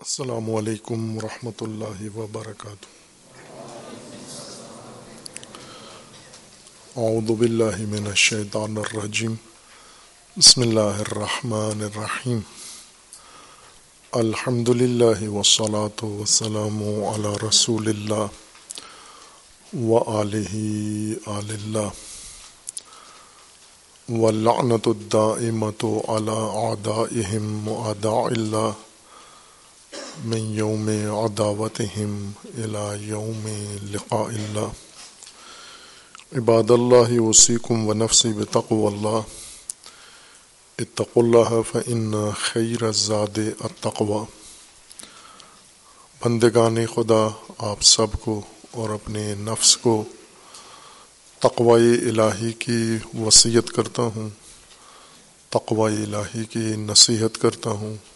السلام علیکم ورحمۃ اللہ وبرکاتہ۔ اعوذ باللہ من الشیطان الرجیم۔ بسم اللہ الرحمن الرحیم۔ الحمد للہ وسلاۃ وسلام علی رسول اللہ و علیہ آل اللہ۔ ولعنت الدائمت علی اعدائهم وعداء اللہ۔ من یوم عداوتهم الى یوم لقاء اللہ. عباد اللہ وسیکم و نفسی بتقو اللہ. اتقوا اللہ فإن خیر الزاد التقوى بندگان خدا، آپ سب کو اور اپنے نفس کو تقوی الہی کی وصیت کرتا ہوں، تقوی الہی کی نصیحت کرتا ہوں.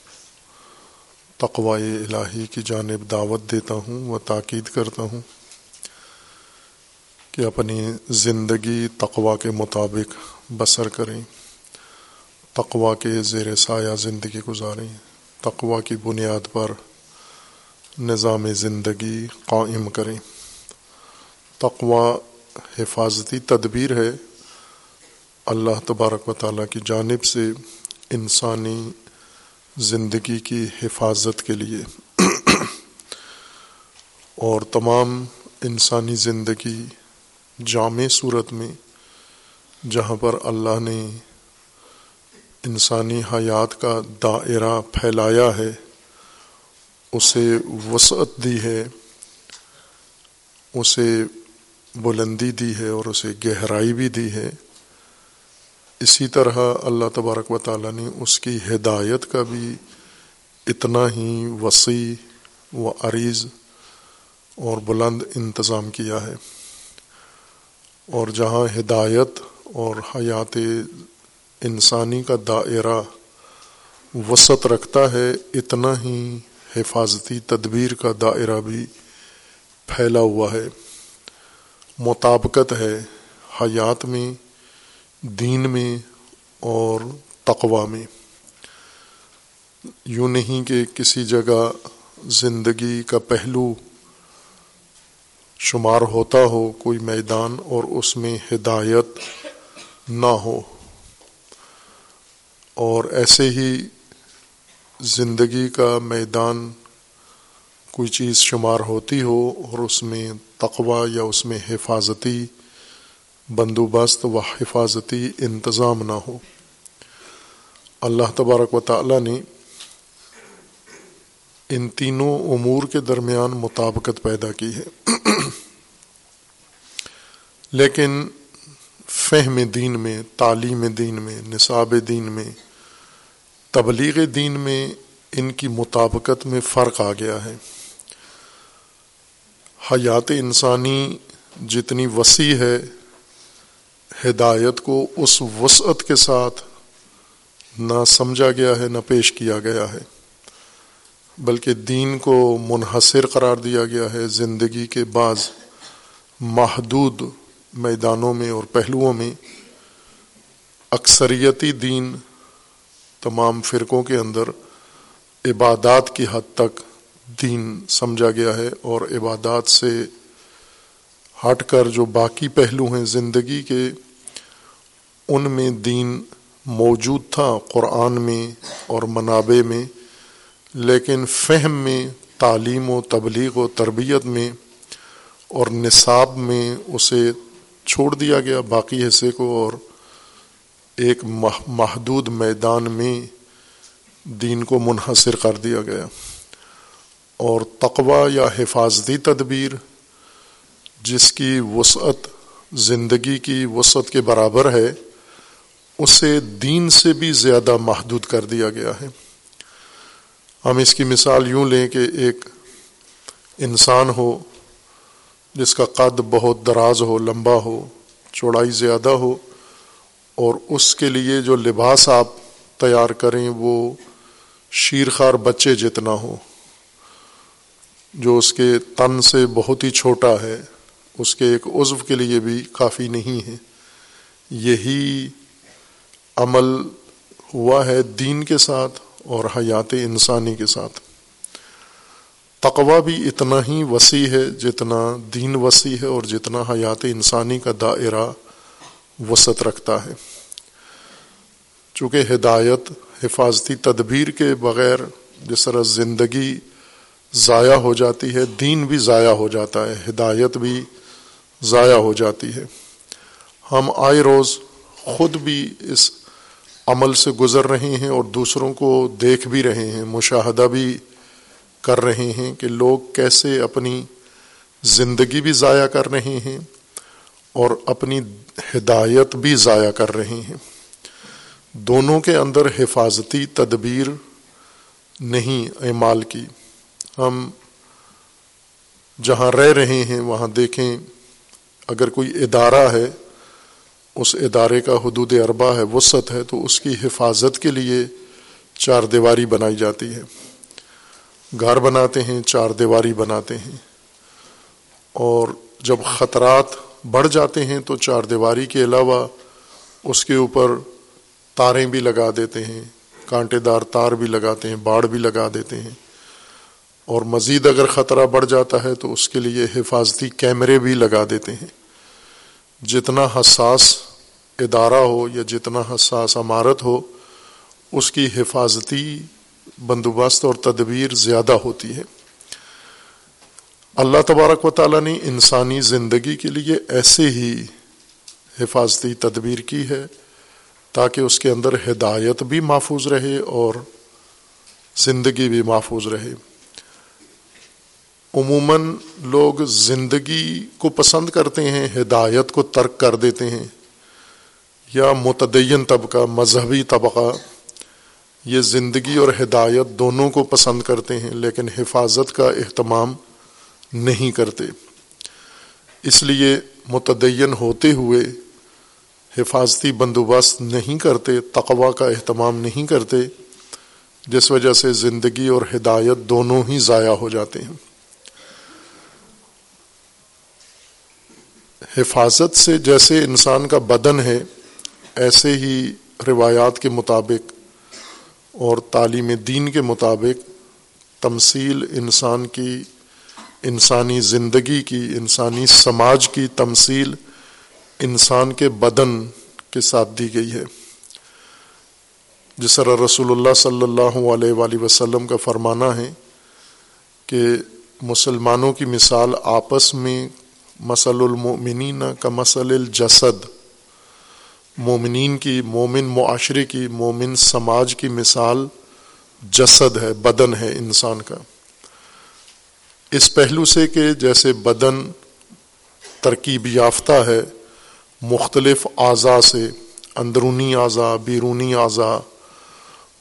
تقوی الہی کی جانب دعوت دیتا ہوں و تاکید کرتا ہوں کہ اپنی زندگی تقوا کے مطابق بسر کریں تقوا کے زیر سایہ زندگی گزاریں تقوا کی بنیاد پر نظام زندگی قائم کریں۔ تقوا حفاظتی تدبیر ہے۔ اللہ تبارک و تعالیٰ کی جانب سے انسانی زندگی کی حفاظت کے لیے اور تمام انسانی زندگی جامع صورت میں جہاں پر اللہ نے انسانی حیات کا دائرہ پھیلایا ہے، اسے وسعت دی ہے، اسے بلندی دی ہے اور اسے گہرائی بھی دی ہے۔ اسی طرح اللہ تبارک و تعالیٰ نے اس کی ہدایت کا بھی اتنا ہی وسیع و عریض اور بلند انتظام کیا ہے۔ اور جہاں ہدایت اور حیات انسانی کا دائرہ وسعت رکھتا ہے، اتنا ہی حفاظتی تدبیر کا دائرہ بھی پھیلا ہوا ہے۔ مطابقت ہے حیات میں دین میں اور تقوا میں۔ یوں نہیں کہ کسی جگہ زندگی کا پہلو شمار ہوتا ہو، کوئی میدان اور اس میں ہدایت نہ ہو۔ اور ایسے ہی زندگی کا میدان کوئی چیز شمار ہوتی ہو اور اس میں تقوا یا اس میں حفاظتی بندوبست و حفاظتی انتظام نہ ہو۔ اللہ تبارک و تعالیٰ نے ان تینوں امور کے درمیان مطابقت پیدا کی ہے۔ لیکن فہم دین میں، تعلیم دین میں، نصاب دین میں، تبلیغ دین میں ان کی مطابقت میں فرق آ گیا ہے۔ حیات انسانی جتنی وسیع ہے ہدایت کو اس وسعت کے ساتھ نہ سمجھا گیا ہے، نہ پیش کیا گیا ہے۔ بلکہ دین کو منحصر قرار دیا گیا ہے۔ زندگی کے بعض محدود میدانوں میں اور پہلوؤں میں اکثریتی دین تمام فرقوں کے اندر عبادات کی حد تک دین سمجھا گیا ہے اور عبادات سے ہٹ کر جو باقی پہلو ہیں، زندگی کے ان میں دین موجود تھا قرآن میں اور منابع میں، لیکن فہم میں، تعلیم و تبلیغ و تربیت میں اور نصاب میں اسے چھوڑ دیا گیا باقی حصے کو اور ایک محدود میدان میں دین کو منحصر کر دیا گیا۔ اور تقوا یا حفاظتی تدبیر، جس کی وسعت زندگی کی وسعت کے برابر ہے اسے دین سے بھی زیادہ محدود کر دیا گیا ہے۔ ہم اس کی مثال یوں لیں کہ ایک انسان ہو جس کا قد بہت دراز ہو، لمبا ہو، چوڑائی زیادہ ہو، اور اس کے لیے جو لباس آپ تیار کریں وہ شیرخوار بچے جتنا ہو۔ جو اس کے تن سے بہت ہی چھوٹا ہے، اس کے ایک عضو کے لیے بھی کافی نہیں ہے۔ یہی عمل ہوا ہے دین کے ساتھ اور حیات انسانی کے ساتھ۔ تقوا بھی اتنا ہی وسیع ہے جتنا دین وسیع ہے اور جتنا حیات انسانی کا دائرہ وسعت رکھتا ہے۔ چونکہ ہدایت، حفاظتی تدبیر کے بغیر جس طرح زندگی ضائع ہو جاتی ہے، دین بھی ضائع ہو جاتا ہے، ہدایت بھی ضائع ہو جاتی ہے۔ ہم آئے روز خود بھی اس عمل سے گزر رہے ہیں اور دوسروں کو دیکھ بھی رہے ہیں، مشاہدہ بھی کر رہے ہیں کہ لوگ کیسے اپنی زندگی بھی ضائع کر رہے ہیں اور اپنی ہدایت بھی ضائع کر رہے ہیں۔ دونوں کے اندر حفاظتی تدبیر نہیں اعمال کی ہم جہاں رہ رہے ہیں، وہاں دیکھیں اگر کوئی ادارہ ہے اس ادارے کا حدود اربا ہے، وسعت ہے، تو اس کی حفاظت کے لیے چار دیواری بنائی جاتی ہے۔ گھر بناتے ہیں، چار دیواری بناتے ہیں۔ اور جب خطرات بڑھ جاتے ہیں، تو چار دیواری کے علاوہ اس کے اوپر تاریں بھی لگا دیتے ہیں، کانٹے دار تار بھی لگاتے ہیں، باڑ بھی لگا دیتے ہیں۔ اور مزید اگر خطرہ بڑھ جاتا ہے، تو اس کے لیے حفاظتی کیمرے بھی لگا دیتے ہیں۔ جتنا حساس ادارہ ہو یا جتنا حساس عمارت ہو، اس کی حفاظتی بندوبست اور تدبیر زیادہ ہوتی ہے۔ اللہ تبارک و تعالیٰ نے انسانی زندگی کے لیے ایسے ہی حفاظتی تدبیر کی ہے تاکہ اس کے اندر ہدایت بھی محفوظ رہے اور زندگی بھی محفوظ رہے۔ عموماً لوگ زندگی کو پسند کرتے ہیں، ہدایت کو ترک کر دیتے ہیں، یا متدین طبقہ، مذہبی طبقہ، یہ زندگی اور ہدایت دونوں کو پسند کرتے ہیں، لیکن حفاظت کا اہتمام نہیں کرتے۔ اس لیے متدین ہوتے ہوئے حفاظتی بندوبست نہیں کرتے تقوا کا اہتمام نہیں کرتے، جس وجہ سے زندگی اور ہدایت دونوں ہی ضائع ہو جاتے ہیں۔ حفاظت سے جیسے انسان کا بدن ہے، ایسے ہی روایات کے مطابق اور تعلیم دین کے مطابق تمثیل انسان کی، انسانی زندگی کی، انسانی سماج کی تمثیل انسان کے بدن کے ساتھ دی گئی ہے۔ جس طرح رسول اللہ صلی اللہ علیہ وآلہ وسلم کا فرمانا ہے کہ مسلمانوں کی مثال آپس میں مسل المومنین کا مسل الجسد مومنین کی مومن معاشرے کی مومن سماج کی مثال جسد ہے بدن ہے انسان کا اس پہلو سے کہ جیسے بدن ترکیب یافتہ ہے مختلف اعضاء سے اندرونی اعضاء بیرونی اعضاء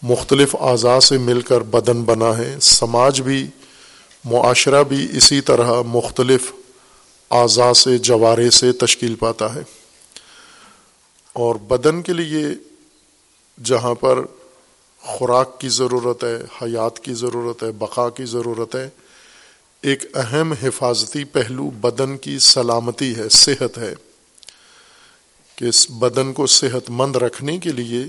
مختلف اعضاء سے مل کر بدن بنا ہے سماج بھی معاشرہ بھی اسی طرح مختلف اعضاء سے، جوارے سے تشکیل پاتا ہے۔ اور بدن کے لیے جہاں پر خوراک کی ضرورت ہے، حیات کی ضرورت ہے، بقا کی ضرورت ہے، ایک اہم حفاظتی پہلو بدن کی سلامتی ہے، صحت ہے۔ کہ اس بدن کو صحت مند رکھنے کے لیے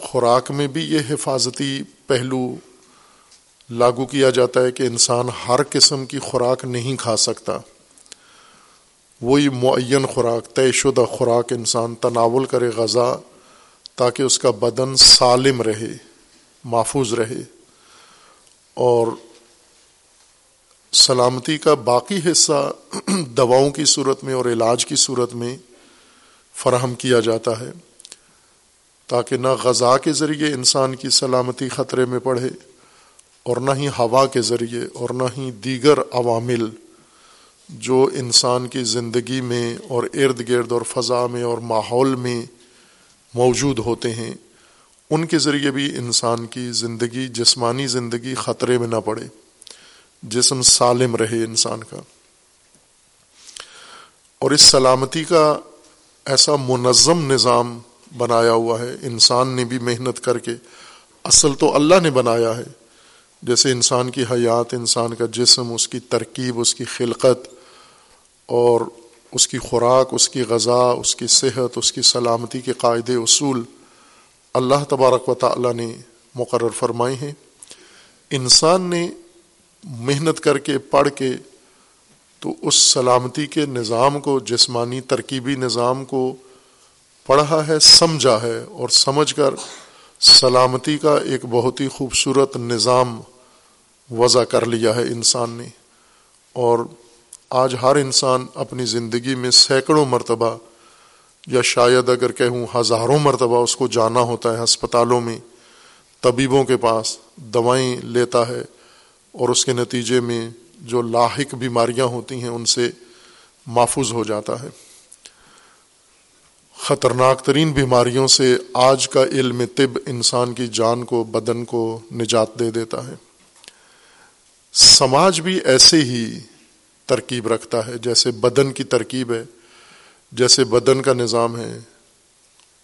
خوراک میں بھی یہ حفاظتی پہلو لاگو کیا جاتا ہے کہ انسان ہر قسم کی خوراک نہیں کھا سکتا۔ وہی معین خوراک، طے شدہ خوراک انسان تناول کرے غذا تاکہ اس کا بدن سالم رہے، محفوظ رہے۔ اور سلامتی کا باقی حصہ دواؤں کی صورت میں اور علاج کی صورت میں فراہم کیا جاتا ہے تاکہ نہ غذا کے ذریعے انسان کی سلامتی خطرے میں پڑھے۔ اور نہ ہی ہوا کے ذریعے اور نہ ہی دیگر عوامل جو انسان کی زندگی میں اور ارد گرد اور فضا میں اور ماحول میں موجود ہوتے ہیں، ان کے ذریعے بھی انسان کی زندگی، جسمانی زندگی خطرے میں نہ پڑے، جسم سالم رہے انسان کا۔ اور اس سلامتی کا ایسا منظم نظام بنایا ہوا ہے، انسان نے بھی محنت کر کے، اصل تو اللہ نے بنایا ہے۔ جیسے انسان کی حیات، انسان کا جسم، اس کی ترکیب، اس کی خلقت اور اس کی خوراک، اس کی غذا، اس کی صحت، اس کی سلامتی کے قاعدے، اصول اللہ تبارک و تعالیٰ نے مقرر فرمائے ہیں۔ انسان نے محنت کر کے، پڑھ کے تو اس سلامتی کے نظام کو، جسمانی ترکیبی نظام کو پڑھا ہے، سمجھا ہے اور سمجھ کر سلامتی کا ایک بہت ہی خوبصورت نظام وضع کر لیا ہے انسان نے۔ اور آج ہر انسان اپنی زندگی میں سینکڑوں مرتبہ یا شاید اگر کہوں ہزاروں مرتبہ اس کو جانا ہوتا ہے ہسپتالوں میں، طبیبوں کے پاس دوائیں لیتا ہے اور اس کے نتیجے میں جو لاحق بیماریاں ہوتی ہیں ان سے محفوظ ہو جاتا ہے۔ خطرناک ترین بیماریوں سے آج کا علم طب انسان کی جان کو، بدن کو نجات دے دیتا ہے۔ سماج بھی ایسے ہی ترکیب رکھتا ہے جیسے بدن کی ترکیب ہے، جیسے بدن کا نظام ہے،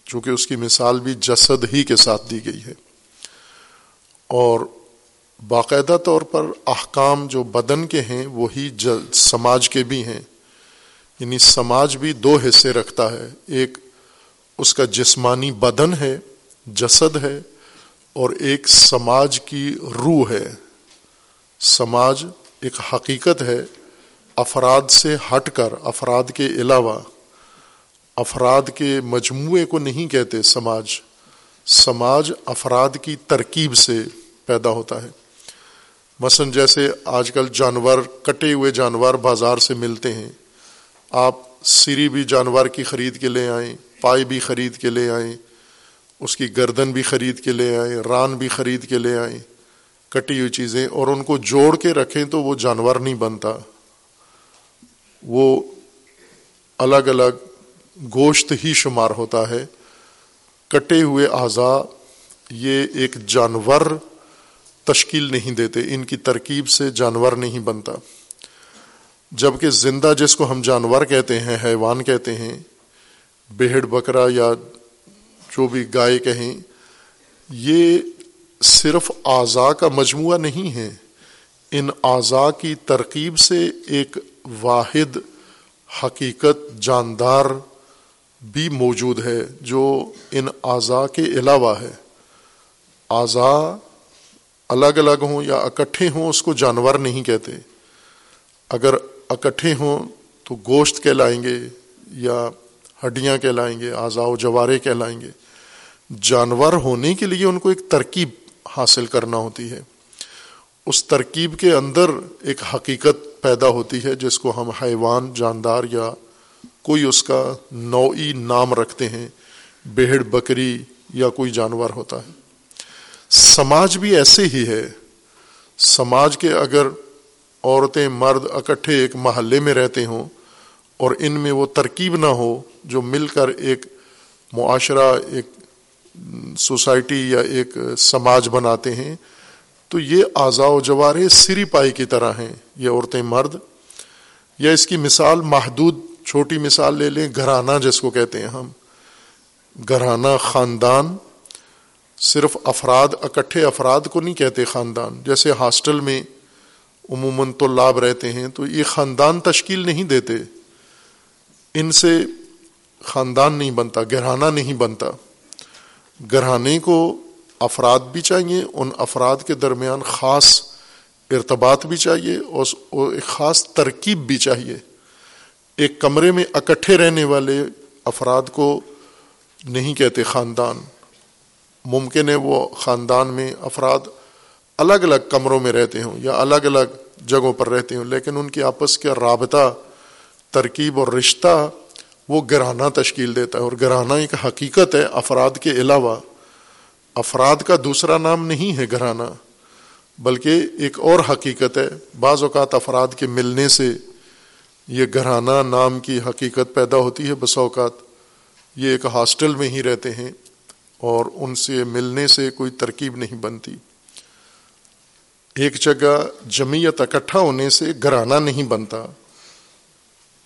چونکہ اس کی مثال بھی جسد ہی کے ساتھ دی گئی ہے۔ اور باقاعدہ طور پر احکام جو بدن کے ہیں، وہی سماج کے بھی ہیں۔ یعنی سماج بھی دو حصے رکھتا ہے، ایک اس کا جسمانی بدن ہے، جسد ہے، اور ایک سماج کی روح ہے۔ سماج ایک حقیقت ہے، افراد سے ہٹ کر، افراد کے علاوہ۔ افراد کے مجموعے کو نہیں کہتے سماج۔ سماج افراد کی ترکیب سے پیدا ہوتا ہے۔ مثلا جیسے آج کل جانور، کٹے ہوئے جانور بازار سے ملتے ہیں۔ آپ سری بھی جانور کی خرید کے لے آئیں، پائی بھی خرید کے لے آئیں، اس کی گردن بھی خرید کے لے آئیں، ران بھی خرید کے لے آئیں۔ کٹی ہوئی چیزیں اور ان کو جوڑ کے رکھیں تو وہ جانور نہیں بنتا۔ وہ الگ الگ گوشت ہی شمار ہوتا ہے۔ کٹے ہوئے اعضا یہ ایک جانور تشکیل نہیں دیتے، ان کی ترکیب سے جانور نہیں بنتا۔ جبکہ زندہ جس کو ہم جانور کہتے ہیں، حیوان کہتے ہیں، بہڑ بکرا یا جو بھی گائے کہیں، یہ صرف اعضا کا مجموعہ نہیں ہے، ان اعضا کی ترکیب سے ایک واحد حقیقت جاندار بھی موجود ہے جو ان اعضاء کے علاوہ ہے۔ اعضاء الگ الگ ہوں یا اکٹھے ہوں، اس کو جانور نہیں کہتے۔ اگر اکٹھے ہوں تو گوشت کہلائیں گے یا ہڈیاں کہلائیں گے، اعضاء و جوارے کہلائیں گے۔ جانور ہونے کے لیے ان کو ایک ترکیب حاصل کرنا ہوتی ہے۔ اس ترکیب کے اندر ایک حقیقت پیدا ہوتی ہے جس کو ہم حیوان، جاندار یا کوئی اس کا نوعی نام رکھتے ہیں بہڑ بکری یا کوئی جانور ہوتا ہے۔ سماج بھی ایسے ہی ہے۔ سماج کے اگر عورتیں مرد اکٹھے ایک محلے میں رہتے ہوں اور ان میں وہ ترکیب نہ ہو جو مل کر ایک معاشرہ، ایک سوسائٹی یا ایک سماج بناتے ہیں، تو یہ اعضاء و جوارے سری پائی کی طرح ہیں، یہ عورتیں مرد۔ یا اس کی مثال محدود، چھوٹی مثال لے لیں، گھرانہ جس کو کہتے ہیں ہم۔ گھرانہ خاندان، صرف افراد، اکٹھے افراد کو نہیں کہتے خاندان۔ جیسے ہاسٹل میں عموماً تو لاب رہتے ہیں، تو یہ خاندان تشکیل نہیں دیتے۔ ان سے خاندان نہیں بنتا، گھرانہ نہیں بنتا۔ گھرانے کو افراد بھی چاہیے، ان افراد کے درمیان خاص ارتباط بھی چاہیے اور ایک خاص ترکیب بھی چاہیے۔ ایک کمرے میں اکٹھے رہنے والے افراد کو نہیں کہتے خاندان۔ ممکن ہے وہ خاندان میں افراد الگ الگ کمروں میں رہتے ہوں یا الگ الگ جگہوں پر رہتے ہوں، لیکن ان کے آپس کا رابطہ، ترکیب اور رشتہ وہ گرانہ تشکیل دیتا ہے اور گرانہ ایک حقیقت ہے افراد کے علاوہ۔ افراد کا دوسرا نام نہیں ہے گھرانہ بلکہ ایک اور حقیقت ہے۔ بعض اوقات افراد کے ملنے سے یہ گھرانہ نام کی حقیقت پیدا ہوتی ہے بس اوقات یہ ایک ہاسٹل میں ہی رہتے ہیں اور ان سے ملنے سے کوئی ترکیب نہیں بنتی۔ ایک جگہ جمعیت اکٹھا ہونے سے گھرانہ نہیں بنتا۔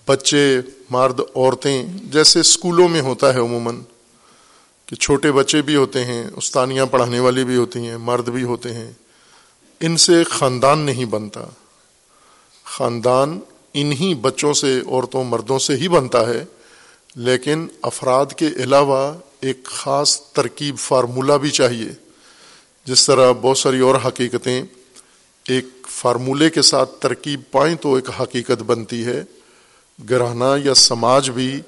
بچے، مرد، عورتیں جیسے اسکولوں میں ہوتا ہے عموماً کہ چھوٹے بچے بھی ہوتے ہیں، استانیاں پڑھانے والی بھی ہوتی ہیں، مرد بھی ہوتے ہیں، ان سے خاندان نہیں بنتا۔ خاندان انہی بچوں سے، عورتوں، مردوں سے ہی بنتا ہے، لیکن افراد کے علاوہ ایک خاص ترکیب فارمولہ بھی چاہیے۔ جس طرح بہت ساری اور حقیقتیں، ایک فارمولے کے ساتھ ترکیب پائیں تو ایک حقیقت بنتی ہے۔ گرہنا یا سماج بھی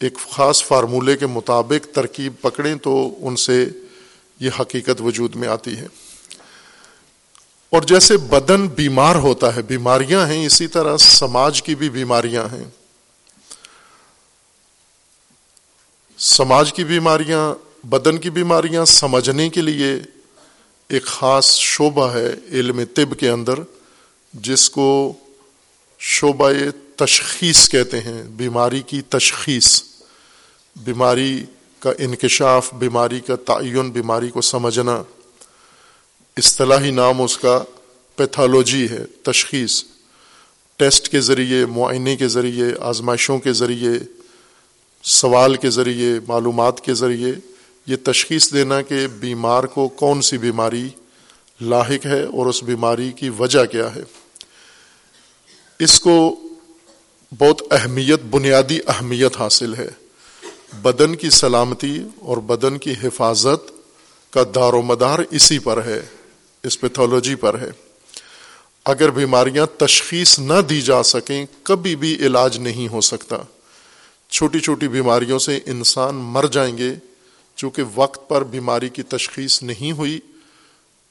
ایک خاص فارمولے کے مطابق ترکیب پکڑیں تو ان سے یہ حقیقت وجود میں آتی ہے۔ اور جیسے بدن بیمار ہوتا ہے، بیماریاں ہیں، اسی طرح سماج کی بھی بیماریاں ہیں۔ سماج کی بیماریاں، بدن کی بیماریاں سمجھنے کے لیے ایک خاص شعبہ ہے علم طب کے اندر، جس کو شعبہ تشخیص کہتے ہیں، بیماری کی تشخیص، بیماری کا انکشاف، بیماری کا تعین، بیماری کو سمجھنا، اصطلاحی نام اس کا پیتھالوجی ہے، تشخیص۔ ٹیسٹ کے ذریعے، معائنے کے ذریعے، آزمائشوں کے ذریعے، سوال کے ذریعے، معلومات کے ذریعے یہ تشخیص دینا کہ بیمار کو کون سی بیماری لاحق ہے اور اس بیماری کی وجہ کیا ہے۔ اس کو بہت اہمیت، بنیادی اہمیت حاصل ہے۔ بدن کی سلامتی اور بدن کی حفاظت کا دار و مدار اسی پر ہے، اس پیتھولوجی پر ہے۔ اگر بیماریاں تشخیص نہ دی جا سکیں، کبھی بھی علاج نہیں ہو سکتا۔ چھوٹی چھوٹی بیماریوں سے انسان مر جائیں گے۔ چونکہ وقت پر بیماری کی تشخیص نہیں ہوئی،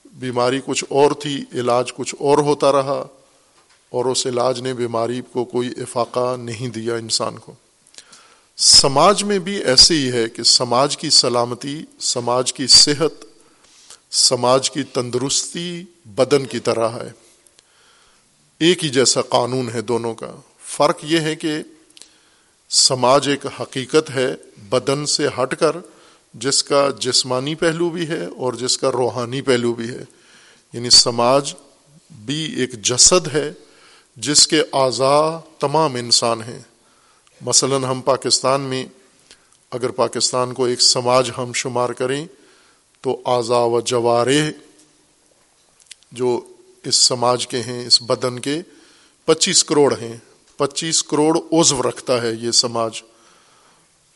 بیماری کچھ اور تھی، علاج کچھ اور ہوتا رہا۔ اور اس علاج نے بیماری کو کوئی افاقہ نہیں دیا انسان کو۔ سماج میں بھی ایسے ہی ہے کہ سماج کی سلامتی، سماج کی صحت، سماج کی تندرستی بدن کی طرح ہے۔ ایک ہی جیسا قانون ہے دونوں کا۔ فرق یہ ہے کہ سماج ایک حقیقت ہے، بدن سے ہٹ کر جس کا جسمانی پہلو بھی ہے اور جس کا روحانی پہلو بھی ہے۔ یعنی سماج بھی ایک جسد ہے۔ جس کے اعضاء تمام انسان ہیں۔ مثلا ہم پاکستان میں اگر پاکستان کو ایک سماج ہم شمار کریں تو اعضا و جوارے جو اس سماج کے ہیں، اس بدن کے پچیس کروڑ ہیں۔ پچیس کروڑ عزو رکھتا ہے یہ سماج۔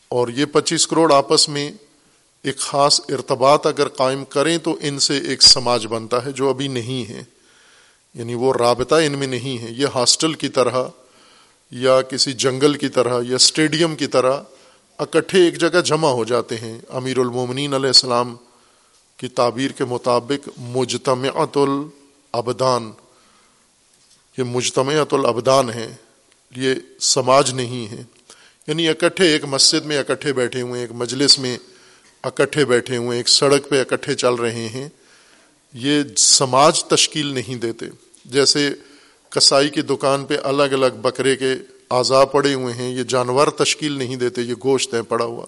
اور یہ پچیس کروڑ آپس میں ایک خاص ارتباط اگر قائم کریں تو ان سے ایک سماج بنتا ہے جو ابھی نہیں ہے۔ یعنی وہ رابطہ ان میں نہیں ہے، یہ ہاسٹل کی طرح یا کسی جنگل کی طرح یا اسٹیڈیم کی طرح اکٹھے ایک جگہ جمع ہو جاتے ہیں۔ امیر المومنین علیہ السلام کی تعبیر کے مطابق مجتمعت الابدان، یہ مجتمعت الابدان ہے یہ سماج نہیں ہے۔ یعنی اکٹھے ایک مسجد میں اکٹھے بیٹھے ہوئے، ایک مجلس میں اکٹھے بیٹھے ہوئے، ایک سڑک پہ اکٹھے چل رہے ہیں، یہ سماج تشکیل نہیں دیتے۔ جیسے کسائی کی دکان پہ الگ الگ بکرے کے اعضا پڑے ہوئے ہیں، یہ جانور تشکیل نہیں دیتے، یہ گوشت ہیں، پڑا ہوا۔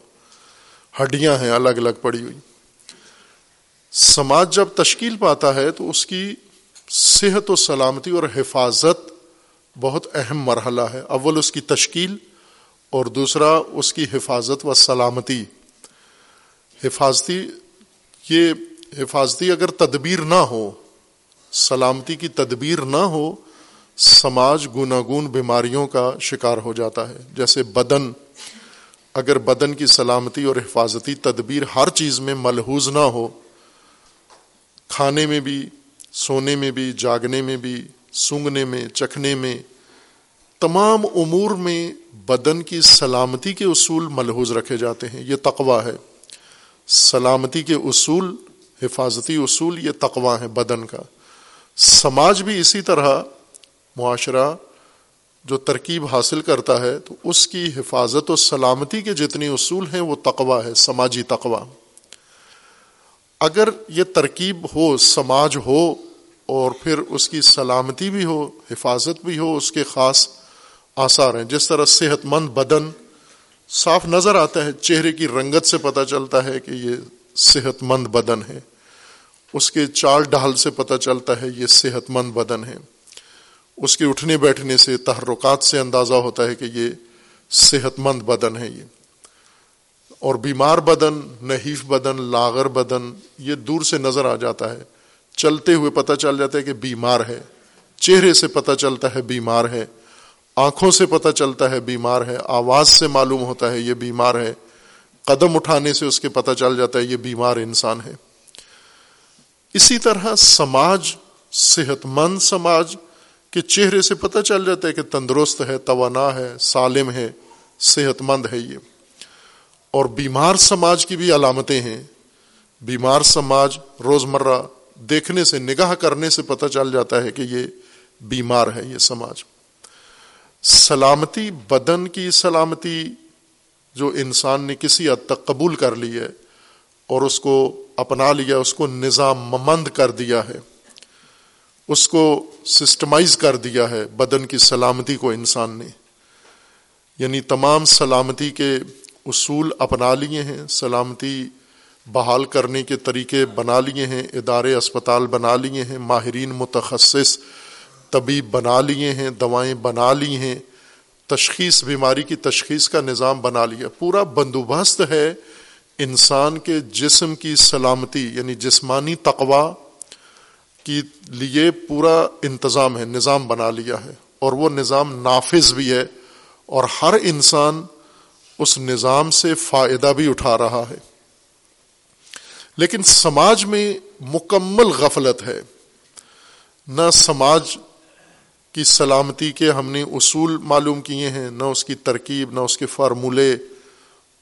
ہڈیاں ہیں، الگ الگ پڑی ہوئی۔ سماج جب تشکیل پاتا ہے تو اس کی صحت و سلامتی اور حفاظت بہت اہم مرحلہ ہے۔ اول اس کی تشکیل اور دوسرا اس کی حفاظت و سلامتی۔ حفاظتی، یہ حفاظتی اگر تدبیر نہ ہو سلامتی کی تدبیر نہ ہو، سماج گناگون بیماریوں کا شکار ہو جاتا ہے۔ جیسے بدن، اگر بدن کی سلامتی اور حفاظتی تدبیر ہر چیز میں ملحوظ نہ ہو، کھانے میں بھی، سونے میں بھی، جاگنے میں بھی سونگنے میں، چکھنے میں، تمام امور میں بدن کی سلامتی کے اصول ملحوظ رکھے جاتے ہیں۔ یہ تقوا ہے۔ سلامتی کے اصول، حفاظتی اصول، یہ تقوا ہے بدن کا۔ سماج بھی اسی طرح معاشرہ جو ترکیب حاصل کرتا ہے، تو اس کی حفاظت و سلامتی کے جتنے اصول ہیں، وہ تقوا ہے، سماجی تقوا اگر یہ ترکیب ہو، سماج ہو، اور پھر اس کی سلامتی بھی ہو، حفاظت بھی ہو، اس کے خاص آثار ہیں۔ جس طرح صحت مند بدن صاف نظر آتا ہے، چہرے کی رنگت سے پتہ چلتا ہے کہ یہ صحت مند بدن ہے۔ اس کے چال ڈھال سے پتہ چلتا ہے یہ صحت مند بدن ہے۔ اس کے اٹھنے بیٹھنے سے تحرکات سے اندازہ ہوتا ہے کہ یہ صحت مند بدن ہے یہ۔ اور بیمار بدن، نحیف بدن، لاغر بدن، یہ دور سے نظر آ جاتا ہے۔ چلتے ہوئے پتہ چل جاتا ہے کہ بیمار ہے۔ چہرے سے پتہ چلتا ہے بیمار ہے۔ آنکھوں سے پتہ چلتا ہے بیمار ہے۔ آواز سے معلوم ہوتا ہے یہ بیمار ہے۔ قدم اٹھانے سے اس کے پتہ چل جاتا ہے یہ بیمار انسان ہے۔ اسی طرح سماج صحت مند سماج کے چہرے سے پتہ چل جاتا ہے کہ تندرست ہے، توانا ہے، سالم ہے صحت مند ہے یہ۔ اور بیمار سماج کی بھی علامتیں ہیں۔ بیمار سماج روزمرہ دیکھنے سے، نگاہ کرنے سے پتہ چل جاتا ہے کہ یہ بیمار ہے یہ سماج۔ سلامتی، بدن کی سلامتی جو انسان نے کسی حد تک قبول کر لی ہے اور اس کو اپنا لیا، اس کو نظام مند کر دیا ہے، اس کو سسٹمائز کر دیا ہے بدن کی سلامتی کو انسان نے۔ یعنی تمام سلامتی کے اصول اپنا لیے ہیں، سلامتی بحال کرنے کے طریقے بنا لیے ہیں، ادارے اسپتال بنا لیے ہیں، ماہرین متخصص طبیب بنا لیے ہیں، دوائیں بنا لی ہیں، تشخیص، بیماری کی تشخیص کا نظام بنا لیا۔ پورا بندوبست ہے انسان کے جسم کی سلامتی یعنی جسمانی تقوا کی لیے پورا انتظام ہے، نظام بنا لیا ہے۔ اور وہ نظام نافذ بھی ہے۔ اور ہر انسان اس نظام سے فائدہ بھی اٹھا رہا ہے۔ لیکن سماج میں مکمل غفلت ہے۔ نہ سماج کی سلامتی کے ہم نے اصول معلوم کیے ہیں، نہ اس کی ترکیب، نہ اس کے فارمولے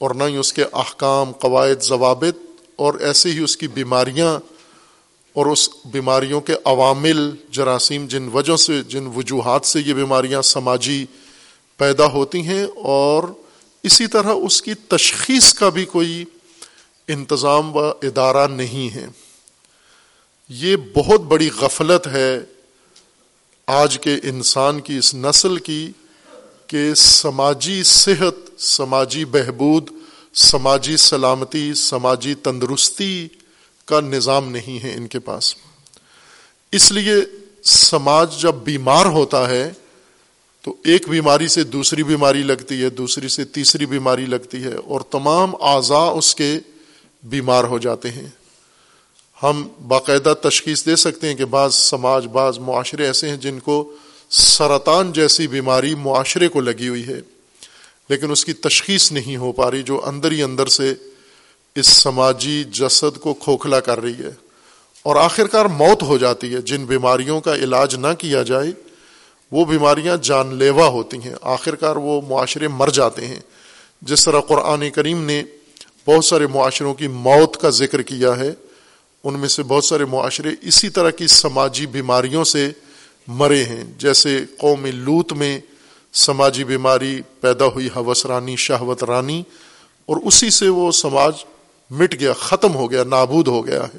اور نہ ہی اس کے احکام، قواعد، ضوابط اور ایسے ہی اس کی بیماریاں اور اس بیماریوں کے عوامل، جراثیم جن وجہ سے، جن وجوہات سے یہ بیماریاں سماجی پیدا ہوتی ہیں اور اسی طرح اس کی تشخیص کا بھی کوئی انتظام و ادارہ نہیں ہے۔ یہ بہت بڑی غفلت ہے آج کے انسان کی، اس نسل کی کہ سماجی صحت، سماجی بہبود، سماجی سلامتی، سماجی تندرستی کا نظام نہیں ہے ان کے پاس۔ اس لیے سماج جب بیمار ہوتا ہے تو ایک بیماری سے دوسری بیماری لگتی ہے، دوسری سے تیسری بیماری لگتی ہے اور تمام اعضاء اس کے بیمار ہو جاتے ہیں۔ ہم باقاعدہ تشخیص دے سکتے ہیں کہ بعض سماج، بعض معاشرے ایسے ہیں جن کو سرطان جیسی بیماری معاشرے کو لگی ہوئی ہے، لیکن اس کی تشخیص نہیں ہو پا رہی جو اندر ہی اندر سے اس سماجی جسد کو کھوکھلا کر رہی ہے۔ اور آخر کار موت ہو جاتی ہے۔ جن بیماریوں کا علاج نہ کیا جائے، وہ بیماریاں جان لیوا ہوتی ہیں۔ آخر کار وہ معاشرے مر جاتے ہیں۔ جس طرح قرآن کریم نے بہت سارے معاشروں کی موت کا ذکر کیا ہے، ان میں سے بہت سارے معاشرے اسی طرح کی سماجی بیماریوں سے مرے ہیں۔ جیسے قوم لوت میں سماجی بیماری پیدا ہوئی، حوث رانی، شہوت رانی، اور اسی سے وہ سماج مٹ گیا، ختم ہو گیا، نابود ہو گیا ہے۔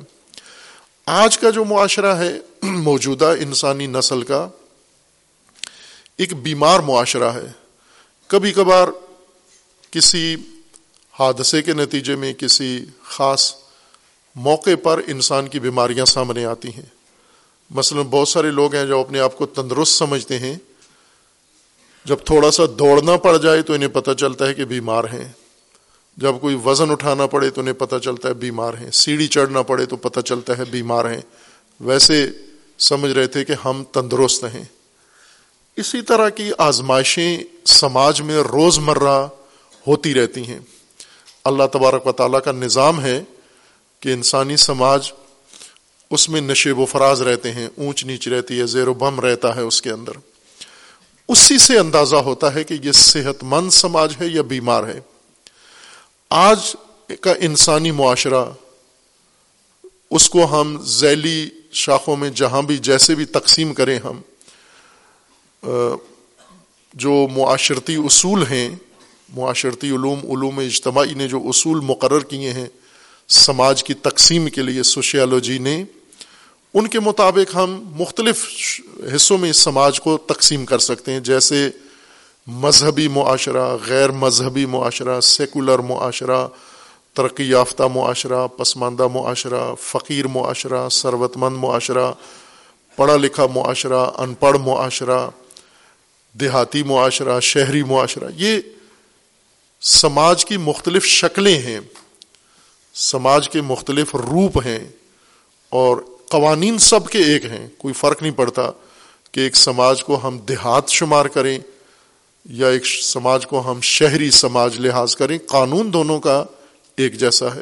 آج کا جو معاشرہ ہے، موجودہ انسانی نسل کا ایک بیمار معاشرہ ہے۔ کبھی کبھار کسی حادثے کے نتیجے میں کسی خاص موقع پر انسان کی بیماریاں سامنے آتی ہیں۔ مثلا بہت سارے لوگ ہیں جو اپنے آپ کو تندرست سمجھتے ہیں۔ جب تھوڑا سا دوڑنا پڑ جائے تو انہیں پتہ چلتا ہے کہ بیمار ہیں۔ جب کوئی وزن اٹھانا پڑے تو انہیں پتہ چلتا ہے بیمار ہیں۔ سیڑھی چڑھنا پڑے تو پتہ چلتا ہے بیمار ہیں۔ ویسے سمجھ رہے تھے کہ ہم تندرست ہیں۔ اسی طرح کی آزمائشیں سماج میں روز مرہ ہوتی رہتی ہیں۔ اللہ تبارک و تعالیٰ کا نظام ہے کہ انسانی سماج اس میں نشیب و فراز رہتے ہیں، اونچ نیچ رہتی ہے، زیر و بم رہتا ہے اس کے اندر۔ اسی سے اندازہ ہوتا ہے کہ یہ صحت مند سماج ہے یا بیمار ہے۔ آج کا انسانی معاشرہ، اس کو ہم ذیلی شاخوں میں جہاں بھی جیسے بھی تقسیم کریں ہم جو معاشرتی اصول ہیں، معاشرتی علوم علوم اجتماعی نے جو اصول مقرر کیے ہیں، سماج کی تقسیم کے لیے سوشیالوجی نے ان کے مطابق ہم مختلف حصوں میں اس سماج کو تقسیم کر سکتے ہیں، جیسے مذہبی معاشرہ، غیر مذہبی معاشرہ سیکولر معاشرہ، ترقی یافتہ معاشرہ، پسماندہ معاشرہ، فقیر معاشرہ ثروت مند معاشرہ، پڑھا لکھا معاشرہ، ان پڑھ معاشرہ، دیہاتی معاشرہ، شہری معاشرہ۔ یہ سماج کی مختلف شکلیں ہیں، سماج کے مختلف روپ ہیں اور قوانین سب کے ایک ہیں، کوئی فرق نہیں پڑتا کہ ایک سماج کو ہم دیہات شمار کریں یا ایک سماج کو ہم شہری سماج لحاظ کریں، قانون دونوں کا ایک جیسا ہے۔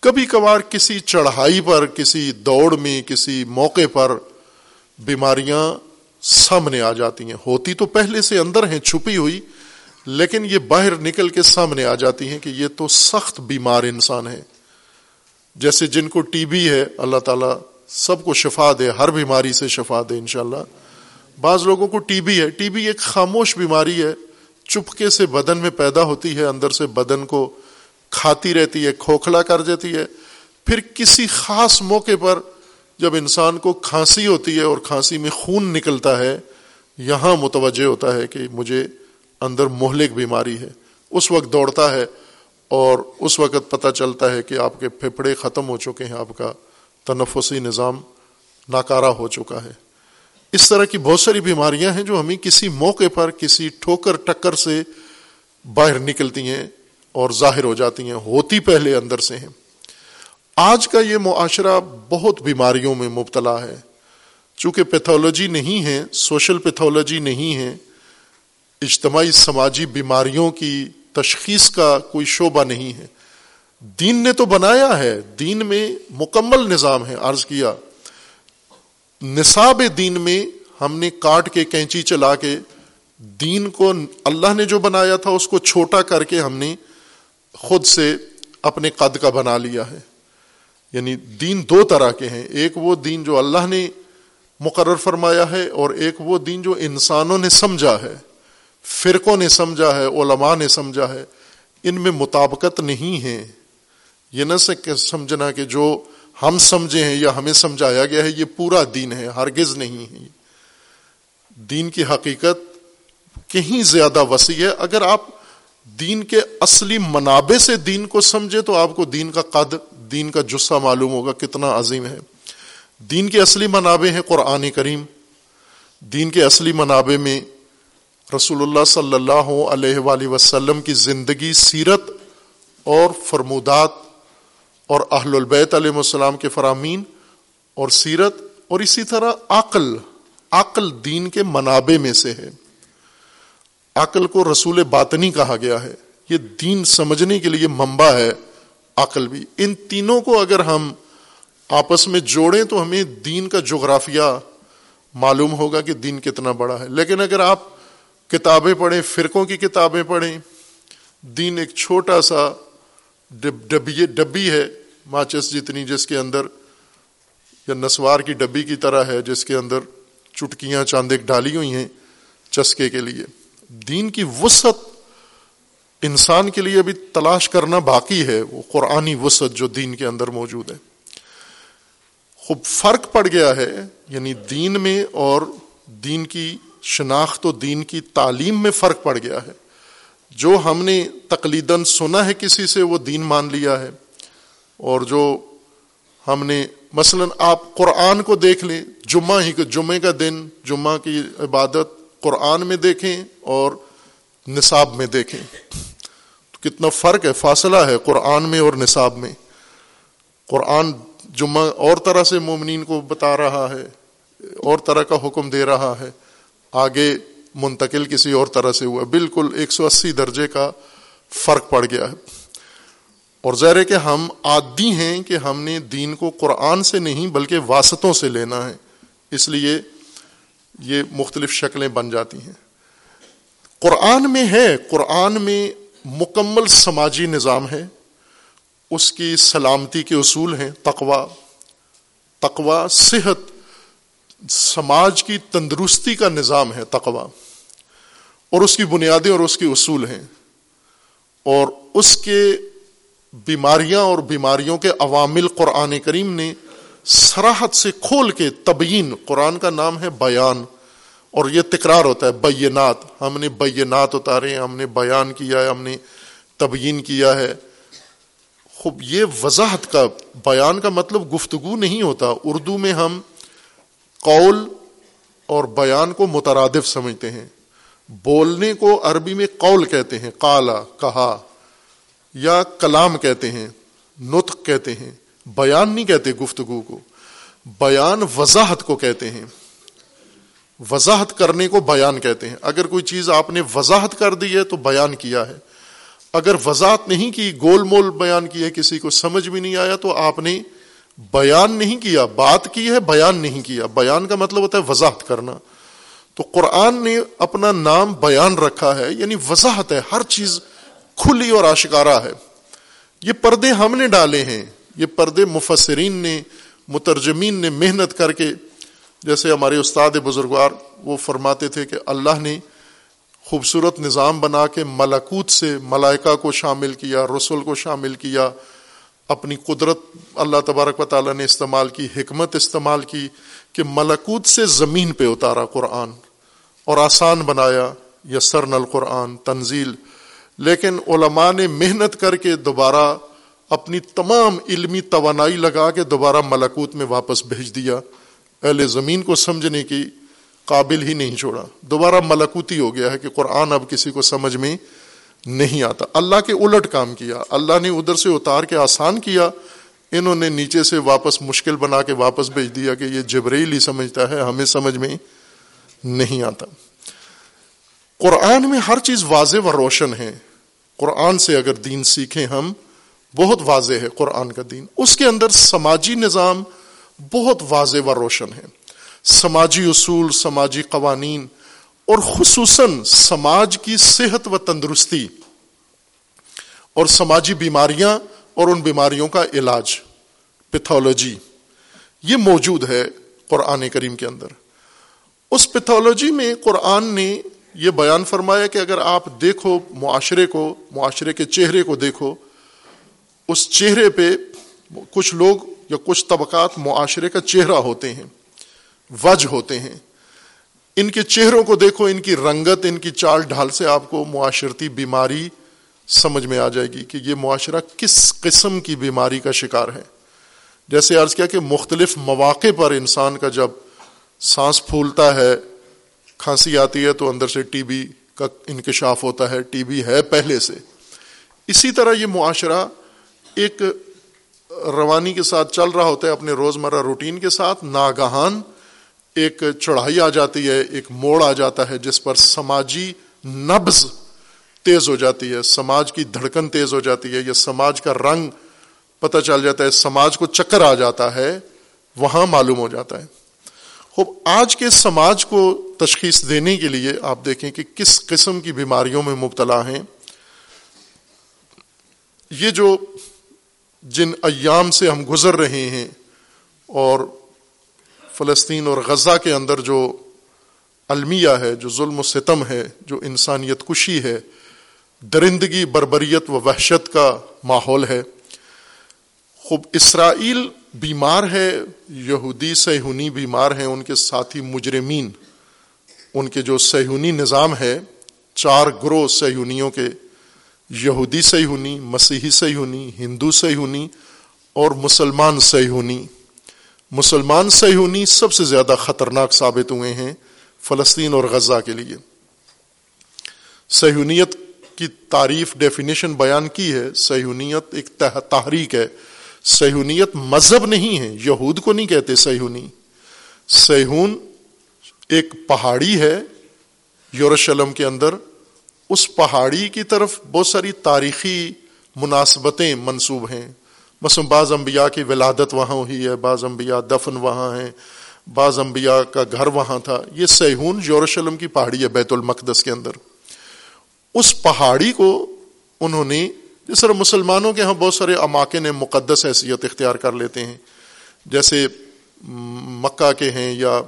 کبھی کبھار کسی چڑھائی پر، کسی دوڑ میں، کسی موقع پر بیماریاں سامنے آ جاتی ہیں۔ ہوتی تو پہلے سے اندر ہیں، چھپی ہوئی، لیکن یہ باہر نکل کے سامنے آ جاتی ہیں کہ یہ تو سخت بیمار انسان ہے جیسے جن کو ٹی بی ہے، اللہ تعالیٰ سب کو شفا دے، ہر بیماری سے شفا دے انشاءاللہ۔ بعض لوگوں کو ٹی بی ہے۔ ٹی بی ایک خاموش بیماری ہے، چپکے سے بدن میں پیدا ہوتی ہے، اندر سے بدن کو کھاتی رہتی ہے، کھوکھلا کر دیتی ہے۔ پھر کسی خاص موقع پر جب انسان کو کھانسی ہوتی ہے اور کھانسی میں خون نکلتا ہے، یہاں متوجہ ہوتا ہے کہ مجھے اندر مہلک بیماری ہے۔ اس وقت دوڑتا ہے اور اس وقت پتہ چلتا ہے کہ آپ کے پھیپھڑے ختم ہو چکے ہیں، آپ کا تنفسی نظام ناکارہ ہو چکا ہے۔ اس طرح کی بہت ساری بیماریاں ہیں جو ہمیں کسی موقع پر، کسی ٹھوکر ٹکر سے باہر نکلتی ہیں اور ظاہر ہو جاتی ہیں، ہوتی پہلے اندر سے ہیں۔ آج کا یہ معاشرہ بہت بیماریوں میں مبتلا ہے۔ چونکہ پیتھولوجی نہیں ہے، سوشل پیتھولوجی نہیں ہے، اجتماعی، سماجی بیماریوں کی تشخیص کا کوئی شعبہ نہیں ہے۔ دین نے تو بنایا ہے، دین میں مکمل نظام ہے۔ عرض کیا، نصاب دین میں ہم نے کاٹ کے کینچی چلا کے دین کو اللہ نے جو بنایا تھا، اس کو چھوٹا کر کے ہم نے خود سے اپنے قد کا بنا لیا ہے۔ یعنی دین دو طرح کے ہیں۔ ایک وہ دین جو اللہ نے مقرر فرمایا ہے اور ایک وہ دین جو انسانوں نے سمجھا ہے۔ فرقوں نے سمجھا ہے، علماء نے سمجھا ہے، ان میں مطابقت نہیں ہے۔ یہ نہ سمجھنا کہ جو ہم سمجھے ہیں یا ہمیں سمجھایا گیا ہے، یہ پورا دین ہے، ہرگز نہیں ہے۔ دین کی حقیقت کہیں زیادہ وسیع ہے۔ اگر آپ دین کے اصلی منابع سے دین کو سمجھے تو آپ کو دین کا قد، دین کا جسہ معلوم ہوگا کتنا عظیم ہے۔ دین کے اصلی منابع ہیں قرآن کریم۔ دین کے اصلی منابع میں رسول اللہ صلی اللہ علیہ وآلہ وسلم کی زندگی، سیرت اور فرمودات اور اہل البیت علیہ السلام کے فرامین اور سیرت اور اسی طرح عقل عقل دین کے منابع میں سے ہے۔ عقل کو رسول باطنی کہا گیا ہے۔ یہ دین سمجھنے کے لیے منبع ہے عقل بھی۔ ان تینوں کو اگر ہم آپس میں جوڑیں تو ہمیں دین کا جغرافیہ معلوم ہوگا کہ دین کتنا بڑا ہے۔ لیکن اگر آپ کتابیں پڑھیں، فرقوں کی کتابیں پڑھیں۔ دین ایک چھوٹا سا ڈبی ڈبی ہے، ماچس جتنی جس کے اندر، یا نسوار کی ڈبی کی طرح ہے، جس کے اندر چٹکیاں چاندے ڈالی ہوئی ہیں چسکے کے لیے۔ دین کی وسعت انسان کے لیے ابھی تلاش کرنا باقی ہے، وہ قرآنی وسعت جو دین کے اندر موجود ہے۔ خوب فرق پڑ گیا ہے یعنی دین میں اور دین کی شناخت و دین کی تعلیم میں فرق پڑ گیا ہے۔ جو ہم نے تقلیدن سنا ہے کسی سے، وہ دین مان لیا ہے۔ اور جو ہم نے مثلا آپ قرآن کو دیکھ لیں، جمعہ ہی جمعے کا دن، جمعہ کی عبادت قرآن میں دیکھیں اور نصاب میں دیکھیں۔ تو کتنا فرق ہے، فاصلہ ہے قرآن میں اور نصاب میں۔ قرآن جمعہ اور طرح سے مومنین کو بتا رہا ہے، اور طرح کا حکم دے رہا ہے۔ آگے منتقل کسی اور طرح سے ہوا۔ بالکل ایک سو اسی درجے کا فرق پڑ گیا ہے۔ اور ظاہر ہے کہ ہم عادی ہیں کہ ہم نے دین کو قرآن سے نہیں بلکہ واسطوں سے لینا ہے۔ اس لیے یہ مختلف شکلیں بن جاتی ہیں۔ قرآن میں ہے، قرآن میں مکمل سماجی نظام ہے۔ اس کی سلامتی کے اصول ہیں۔ تقوا تقوا صحت سماج کی تندرستی کا نظام ہے تقوا اور اس کی بنیادیں اور اس کے اصول ہیں، اور اس کے بیماریاں اور بیماریوں کے عوامل قرآن کریم نے سراحت سے کھول کے تبیین، قرآن کا نام ہے بیان، اور یہ تکرار ہوتا ہے بینات، ہم نے بینات اتارے، ہم نے بیان کیا ہے، ہم نے تبیین کیا ہے۔ خوب، یہ وضاحت کا، بیان کا مطلب گفتگو نہیں ہوتا، اردو میں ہم قول اور بیان کو مترادف سمجھتے ہیں۔ بولنے کو عربی میں قول کہتے ہیں کالا کہا یا کلام کہتے ہیں، نطق کہتے ہیں۔ بیان نہیں کہتے گفتگو کو۔ بیان وضاحت کو کہتے ہیں۔ وضاحت کرنے کو بیان کہتے ہیں۔ اگر کوئی چیز آپ نے وضاحت کر دی ہے تو بیان کیا ہے۔ اگر وضاحت نہیں کی، گول مول بیان کی ہے، کسی کو سمجھ بھی نہیں آیا تو آپ نے بیان نہیں کیا، بات کی ہے، بیان نہیں کیا۔ بیان کا مطلب ہوتا ہے وضاحت کرنا۔ تو قرآن نے اپنا نام بیان رکھا ہے یعنی وضاحت ہے، ہر چیز کھلی اور آشکارا ہے۔ یہ پردے ہم نے ڈالے ہیں، یہ پردے مفسرین نے، مترجمین نے محنت کر کے، جیسے ہمارے استاد بزرگوار وہ فرماتے تھے کہ اللہ نے خوبصورت نظام بنا کے ملکوت سے ملائکہ کو شامل کیا، رسول کو شامل کیا۔ اپنی قدرت اللہ تبارک و تعالیٰ نے استعمال کی، حکمت استعمال کی کہ ملکوت سے زمین پہ اتارا قرآن اور آسان بنایا یسرن القرآن، تنزیل۔ لیکن علماء نے محنت کر کے دوبارہ اپنی تمام علمی توانائی لگا کے دوبارہ ملکوت میں واپس بھیج دیا۔ اہل زمین کو سمجھنے کی قابل ہی نہیں چھوڑا۔ دوبارہ ملکوتی ہو گیا ہے کہ قرآن اب کسی کو سمجھ میں نہیں آتا۔ اللہ کے الٹ کام کیا۔ اللہ نے ادھر سے اتار کے آسان کیا۔ انہوں نے نیچے سے واپس مشکل بنا کے واپس بھیج دیا کہ یہ جبریل ہی سمجھتا ہے، ہمیں سمجھ میں نہیں آتا۔ قرآن میں ہر چیز واضح و روشن ہے۔ قرآن سے اگر دین سیکھیں ہم، بہت واضح ہے قرآن کا دین۔ اس کے اندر سماجی نظام بہت واضح و روشن ہے۔ سماجی اصول، سماجی قوانین اور خصوصاً سماج کی صحت و تندرستی اور سماجی بیماریاں اور ان بیماریوں کا علاج پیتھولوجی یہ موجود ہے قرآن کریم کے اندر۔ اس پیتھولوجی میں قرآن نے یہ بیان فرمایا کہ اگر آپ دیکھو معاشرے کو، معاشرے کے چہرے کو دیکھو، اس چہرے پہ کچھ لوگ یا کچھ طبقات معاشرے کا چہرہ ہوتے ہیں، وج ہوتے ہیں۔ ان کے چہروں کو دیکھو، ان کی رنگت، ان کی چال ڈھال سے آپ کو معاشرتی بیماری سمجھ میں آ جائے گی کہ یہ معاشرہ کس قسم کی بیماری کا شکار ہے۔ جیسے عرض کیا کہ مختلف مواقع پر انسان کا جب سانس پھولتا ہے، کھانسی آتی ہے تو اندر سے ٹی بی کا انکشاف ہوتا ہے، ٹی بی ہے پہلے سے۔ اسی طرح یہ معاشرہ ایک روانی کے ساتھ چل رہا ہوتا ہے، اپنے روزمرہ روٹین کے ساتھ، ناگہان ایک چڑھائی آ جاتی ہے، ایک موڑ آ جاتا ہے جس پر سماجی نبز تیز ہو جاتی ہے، سماج کی دھڑکن تیز ہو جاتی ہے، یا سماج کا رنگ پتہ چل جاتا ہے، سماج کو چکر آ جاتا ہے، وہاں معلوم ہو جاتا ہے۔ خوب، آج کے سماج کو تشخیص دینے کے لیے آپ دیکھیں کہ کس قسم کی بیماریوں میں مبتلا ہیں۔ یہ جو جن ایام سے ہم گزر رہے ہیں اور فلسطین اور غزہ کے اندر جو المیہ ہے، جو ظلم و ستم ہے، جو انسانیت کشی ہے، درندگی، بربریت و وحشت کا ماحول ہے۔ خوب، اسرائیل بیمار ہے، یہودی سہونی بیمار ہیں، ان کے ساتھی مجرمین، ان کے جو سہونی نظام ہے، چار گروہ سہونیوں کے، یہودی سہونی مسیحی سہونی ہندو سہونی اور مسلمان سہونی مسلمان سہونی سب سے زیادہ خطرناک ثابت ہوئے ہیں فلسطین اور غزہ کے لیے۔ سہونیت کی تعریف ڈیفینیشن بیان کی ہے۔ سہونیت ایک تحریک ہے۔ سہونیت مذہب نہیں ہے۔ یہود کو نہیں کہتے سہونی سہون ایک پہاڑی ہے۔ یورشلم کے اندر اس پہاڑی کی طرف بہت ساری تاریخی مناسبتیں منسوب ہیں۔ مثلا بعض انبیاء کی ولادت وہاں ہوئی ہے، بعض انبیاء دفن وہاں ہیں، بعض انبیاء کا گھر وہاں تھا۔ یہ سہون یورشلم کی پہاڑی ہے بیت المقدس کے اندر۔ اس پہاڑی کو انہوں نے جس طرح مسلمانوں کے ہاں بہت سارے اماکن مقدس حیثیت اختیار کر لیتے ہیں۔ جیسے مکہ کے ہیں یا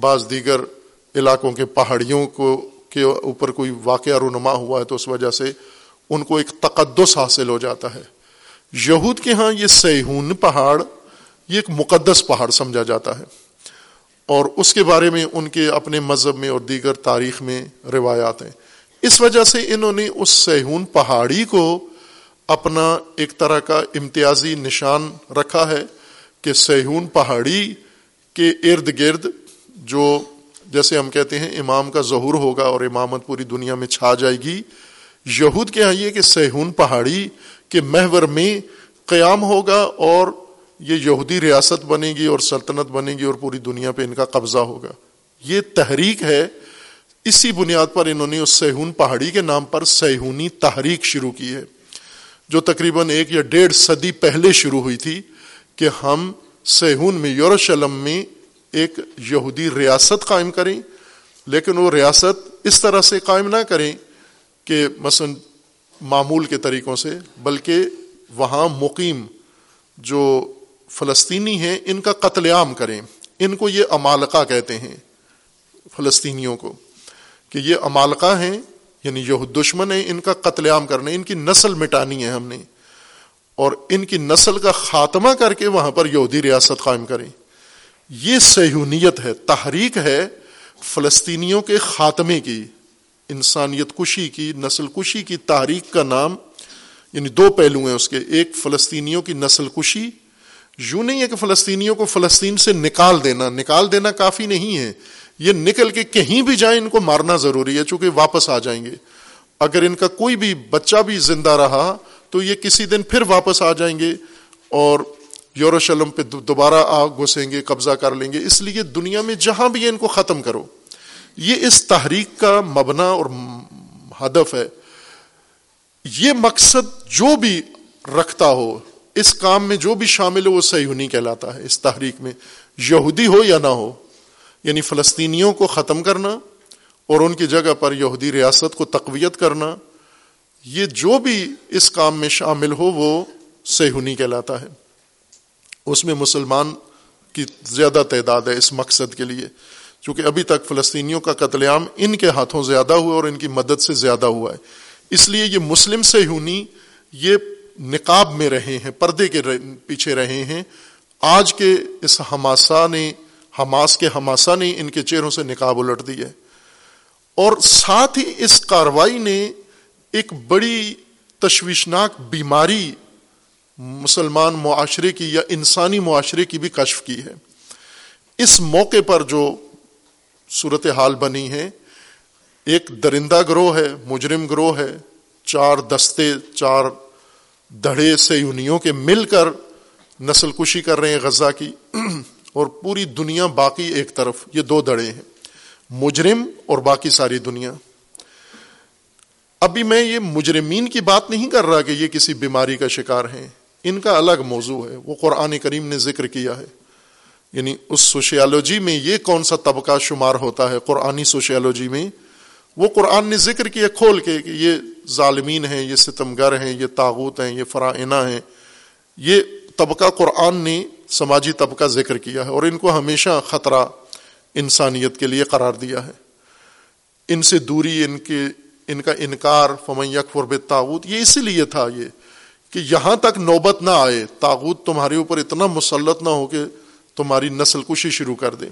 بعض دیگر علاقوں کے پہاڑیوں کو، کے اوپر کوئی واقعہ رونما ہوا ہے تو اس وجہ سے ان کو ایک تقدس حاصل ہو جاتا ہے۔ یہود کے ہاں یہ سیہون پہاڑ، یہ ایک مقدس پہاڑ سمجھا جاتا ہے۔ اور اس کے بارے میں ان کے اپنے مذہب میں اور دیگر تاریخ میں روایات ہیں۔ اس وجہ سے انہوں نے اس سیہون پہاڑی کو اپنا ایک طرح کا امتیازی نشان رکھا ہے کہ سیہون پہاڑی کے ارد گرد جو جیسے ہم کہتے ہیں امام کا ظہور ہوگا اور امامت پوری دنیا میں چھا جائے گی، یہود کے یہاں یہ کہ سہون پہاڑی کے محور میں قیام ہوگا اور یہ یہودی ریاست بنے گی اور سلطنت بنے گی اور پوری دنیا پہ ان کا قبضہ ہوگا۔ یہ تحریک ہے۔ اسی بنیاد پر انہوں نے اس سیہون پہاڑی کے نام پر سیہونی تحریک شروع کی ہے، جو تقریباً ایک یا ڈیڑھ صدی پہلے شروع ہوئی تھی کہ ہم سیہون میں یوروشلم میں ایک یہودی ریاست قائم کریں، لیکن وہ ریاست اس طرح سے قائم نہ کریں کہ مثلا معمول کے طریقوں سے، بلکہ وہاں مقیم جو فلسطینی ہیں، ان کا قتل عام کریں۔ ان کو یہ امالکا کہتے ہیں، فلسطینیوں کو، کہ یہ امالکا ہیں یعنی یہ دشمن ہیں، ان کا قتل عام کرنے، ان کی نسل مٹانی ہے ہم نے۔ اور ان کی نسل کا خاتمہ کر کے وہاں پر یہودی ریاست قائم کریں۔ یہ سہونیت ہے، تحریک ہے فلسطینیوں کے خاتمے کی۔ انسانیت کشی کی، نسل کشی کی تحریک کا نام یعنی دو پہلو ہیں اس کے، ایک فلسطینیوں کی نسل کشی، یوں نہیں ہے کہ فلسطینیوں کو فلسطین سے نکال دینا نکال دینا کافی نہیں ہے، یہ نکل کے کہیں بھی جائیں ان کو مارنا ضروری ہے، چونکہ واپس آ جائیں گے۔ اگر ان کا کوئی بھی بچہ بھی زندہ رہا، تو یہ کسی دن پھر واپس آ جائیں گے اور یوروشلم پہ دوبارہ آ گھسیں گے، قبضہ کر لیں گے۔ اس لیے دنیا میں جہاں بھی ان کو ختم کرو۔ یہ اس تحریک کا مبنا اور ہدف ہے۔ یہ مقصد جو بھی رکھتا ہو، اس کام میں جو بھی شامل ہو، وہ صحیح کہلاتا ہے۔ اس تحریک میں یہودی ہو یا نہ ہو یعنی فلسطینیوں کو ختم کرنا اور ان کی جگہ پر یہودی ریاست کو تقویت کرنا، یہ جو بھی اس کام میں شامل ہو، وہ سیہونی کہلاتا ہے۔ اس میں مسلمان کی زیادہ تعداد ہے اس مقصد کے لیے۔ چونکہ ابھی تک فلسطینیوں کا قتل عام ان کے ہاتھوں زیادہ ہوا اور ان کی مدد سے زیادہ ہوا ہے۔ اس لیے یہ مسلم سیہونی یہ نقاب میں رہے ہیں، پردے کے پیچھے رہے ہیں۔ آج کے اس ہماسا نے، حماس کے ہماسا نے ان کے چہروں سے نکاب الٹ دی ہے۔ اور ساتھ ہی اس کاروائی نے ایک بڑی تشویشناک بیماری مسلمان معاشرے کی یا انسانی معاشرے کی بھی کشف کی ہے۔ اس موقع پر جو صورت حال بنی ہے۔ ایک درندہ گروہ ہے، مجرم گروہ ہے۔ چار دستے، چار دھڑے سے یونیوں کے مل کر نسل کشی کر رہے ہیں غزہ کی۔ اور پوری دنیا باقی ایک طرف، یہ دو دڑے ہیں۔ مجرم اور باقی ساری دنیا۔ ابھی میں یہ مجرمین کی بات نہیں کر رہا کہ یہ کسی بیماری کا شکار ہیں۔ ان کا الگ موضوع ہے۔ وہ قرآن کریم نے ذکر کیا ہے۔ یعنی اس سوشیالوجی میں یہ کون سا طبقہ شمار ہوتا ہے، قرآنی سوشیالوجی میں، وہ قرآن نے ذکر کیا کھول کے کہ یہ ظالمین ہیں، یہ ستمگر ہیں، یہ تاغوت ہیں، یہ فرائنہ ہیں۔ یہ طبقہ قرآن نے سماجی طبقہ ذکر کیا ہے اور ان کو ہمیشہ خطرہ انسانیت کے لیے قرار دیا ہے۔ ان سے دوری، ان کے، ان کا انکار، فمن یکفر تاغوت یہ اسی لیے تھا یہ کہ یہاں تک نوبت نہ آئے تاغوت تمہارے اوپر اتنا مسلط نہ ہو کہ تمہاری نسل کشی شروع کر دے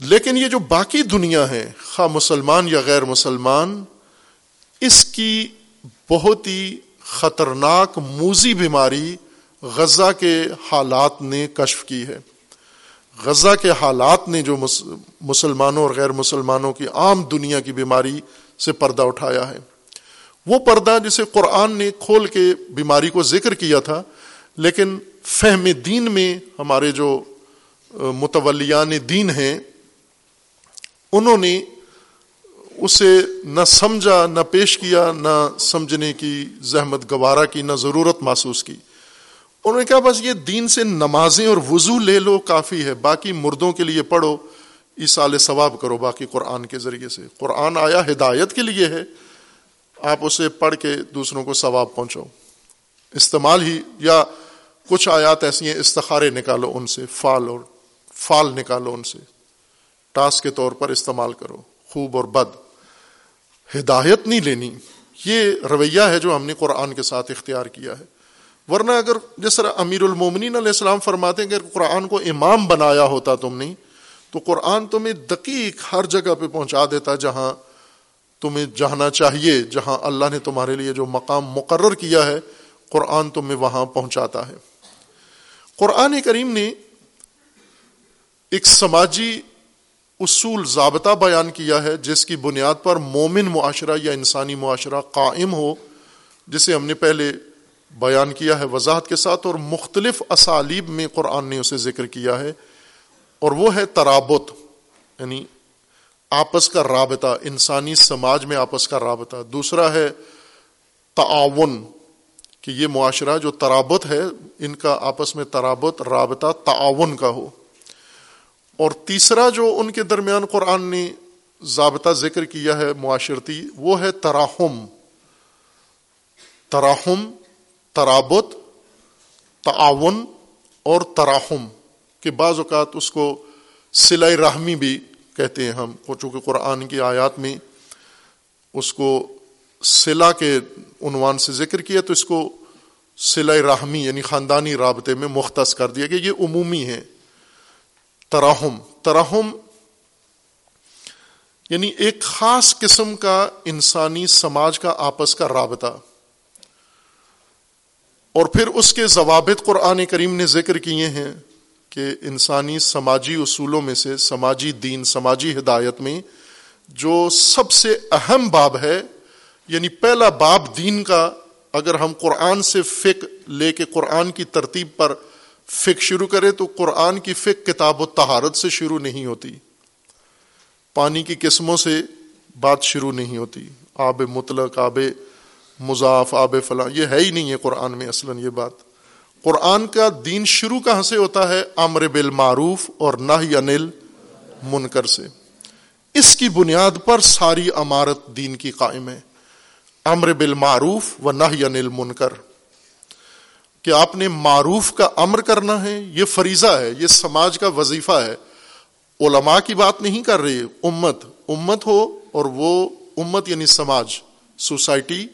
لیکن یہ جو باقی دنیا ہے خواہ مسلمان یا غیر مسلمان، اس کی بہت ہی خطرناک موزی بیماری غزہ کے حالات نے کشف کی ہے۔ غزہ کے حالات نے جو مسلمانوں اور غیر مسلمانوں کی عام دنیا کی بیماری سے پردہ اٹھایا ہے۔ وہ پردہ جسے قرآن نے کھول کے بیماری کو ذکر کیا تھا لیکن فہم دین میں ہمارے جو متولیان دین ہیں، انہوں نے اسے نہ سمجھا، نہ پیش کیا، نہ سمجھنے کی زحمت گوارا کی، نہ ضرورت محسوس کی۔ انہوں نے کہا، بس یہ دین سے نمازیں اور وضو لے لو، کافی ہے، باقی مردوں کے لیے پڑھو ایسال ثواب کرو، باقی قرآن کے ذریعے سے۔ قرآن آیا ہدایت کے لیے ہے، آپ اسے پڑھ کے دوسروں کو ثواب پہنچو استعمال ہی، یا کچھ آیات ایسی ہیں، استخارے نکالو ان سے، فال اور فال نکالو ان سے۔ ٹاس کے طور پر استعمال کرو، خوب اور بد۔ ہدایت نہیں لینی۔ یہ رویہ ہے جو ہم نے قرآن کے ساتھ اختیار کیا ہے۔ ورنہ اگر جس طرح امیر المومنین علیہ السلام فرماتے ہیں کہ قرآن کو امام بنایا ہوتا تم نے، تو قرآن تمہیں دقیق ہر جگہ پہ پہنچا دیتا جہاں تمہیں جانا چاہیے، جہاں اللہ نے تمہارے لیے جو مقام مقرر کیا ہے، قرآن تمہیں وہاں پہنچاتا ہے۔ قرآن کریم نے ایک سماجی اصول ضابطہ بیان کیا ہے جس کی بنیاد پر مومن معاشرہ یا انسانی معاشرہ قائم ہو، جسے ہم نے پہلے بیان کیا ہے وضاحت کے ساتھ اور مختلف اسالیب میں قرآن نے اسے ذکر کیا ہے اور وہ ہے ترابط یعنی آپس کا رابطہ، انسانی سماج میں آپس کا رابطہ۔ دوسرا ہے تعاون کہ یہ معاشرہ جو ترابط ہے، ان کا آپس میں ترابط، رابطہ تعاون کا ہو۔ اور تیسرا جو ان کے درمیان قرآن نے ضابطہ ذکر کیا ہے معاشرتی، وہ ہے تراہم۔ تراہم، ترابط، تعاون اور تراہم، کہ بعض اوقات اس کو سلائی رحمی بھی کہتے ہیں ہم چونکہ قرآن کی آیات میں اس کو سلا کے عنوان سے ذکر کیا، تو اس کو سلائی رحمی یعنی خاندانی رابطے میں مختص کر دیا کہ یہ عمومی ہے تراہم تراہم یعنی ایک خاص قسم کا انسانی سماج کا آپس کا رابطہ۔ اور پھر اس کے ضوابط قرآن کریم نے ذکر کیے ہیں کہ انسانی سماجی اصولوں میں سے، سماجی دین، سماجی ہدایت میں جو سب سے اہم باب ہے یعنی پہلا باب دین کا اگر ہم قرآن سے فک لے کے قرآن کی ترتیب پر فک شروع کرے تو قرآن کی فک کتاب و تہارت سے شروع نہیں ہوتی۔ پانی کی قسموں سے بات شروع نہیں ہوتی۔ آب مطلق، آب مضاف، آب فلاں، یہ ہے ہی نہیں ہے قرآن میں اصلاً یہ بات۔ قرآن کا دین شروع کہاں سے ہوتا ہے؟ امر بالمعروف اور نہ انل منکر سے۔ اس کی بنیاد پر ساری عمارت دین کی قائم ہے۔ امر بالمعروف و نہ انل منکر کہ آپ نے معروف کا امر کرنا ہے، یہ فریضہ ہے، یہ سماج کا وظیفہ ہے۔ علماء کی بات نہیں کر رہی امت امت ہو اور وہ امت یعنی سماج، سوسائٹی۔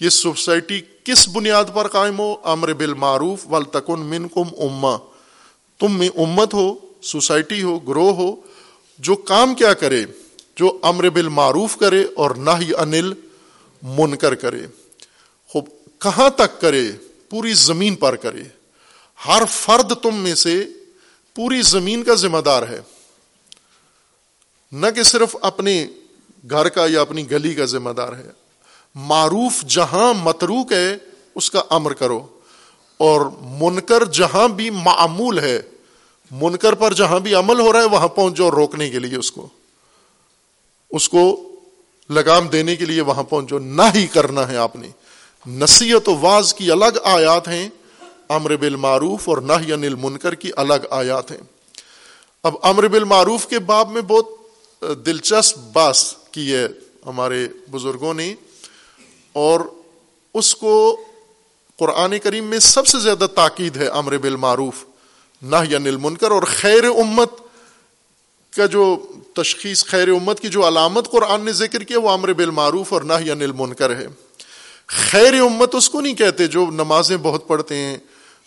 یہ سوسائٹی کس بنیاد پر قائم ہو؟ امر بالمعروف والتکن منکم اما تم میں امت ہو، سوسائٹی ہو، گروہ ہو، جو کام کیا کرے، جو امر بالمعروف کرے اور نہ ہی انل منکر کرے۔ خوب، کہاں تک کرے؟ پوری زمین پر کرے۔ ہر فرد تم میں سے پوری زمین کا ذمہ دار ہے۔ نہ کہ صرف اپنے گھر کا یا اپنی گلی کا ذمہ دار ہے۔ معروف جہاں متروک ہے، اس کا امر کرو۔ اور منکر جہاں بھی معمول ہے، منکر پر جہاں بھی عمل ہو رہا ہے، وہاں پہنچ جاؤ روکنے کے لیے اس کو۔ اس کو لگام دینے کے لیے وہاں پہنچو، نہ ہی کرنا ہے آپ نے۔ نصیحت و واز کی الگ آیات ہیں، امر بالمعروف اور نہ ہی انل منکر کی الگ آیات ہیں۔ اب امر بالمعروف کے باب میں بہت دلچسپ باس کی ہے ہمارے بزرگوں نے، اور اس کو قرآن کریم میں سب سے زیادہ تاکید ہے امر بالمعروف نہ یا نل منکر اور خیر امت کا جو تشخیص خیر امت کی جو علامت قرآن نے ذکر کیا وہ امر بالمعروف اور نہ یا نل منکر ہے۔ خیر امت اس کو نہیں کہتے جو نمازیں بہت پڑھتے ہیں،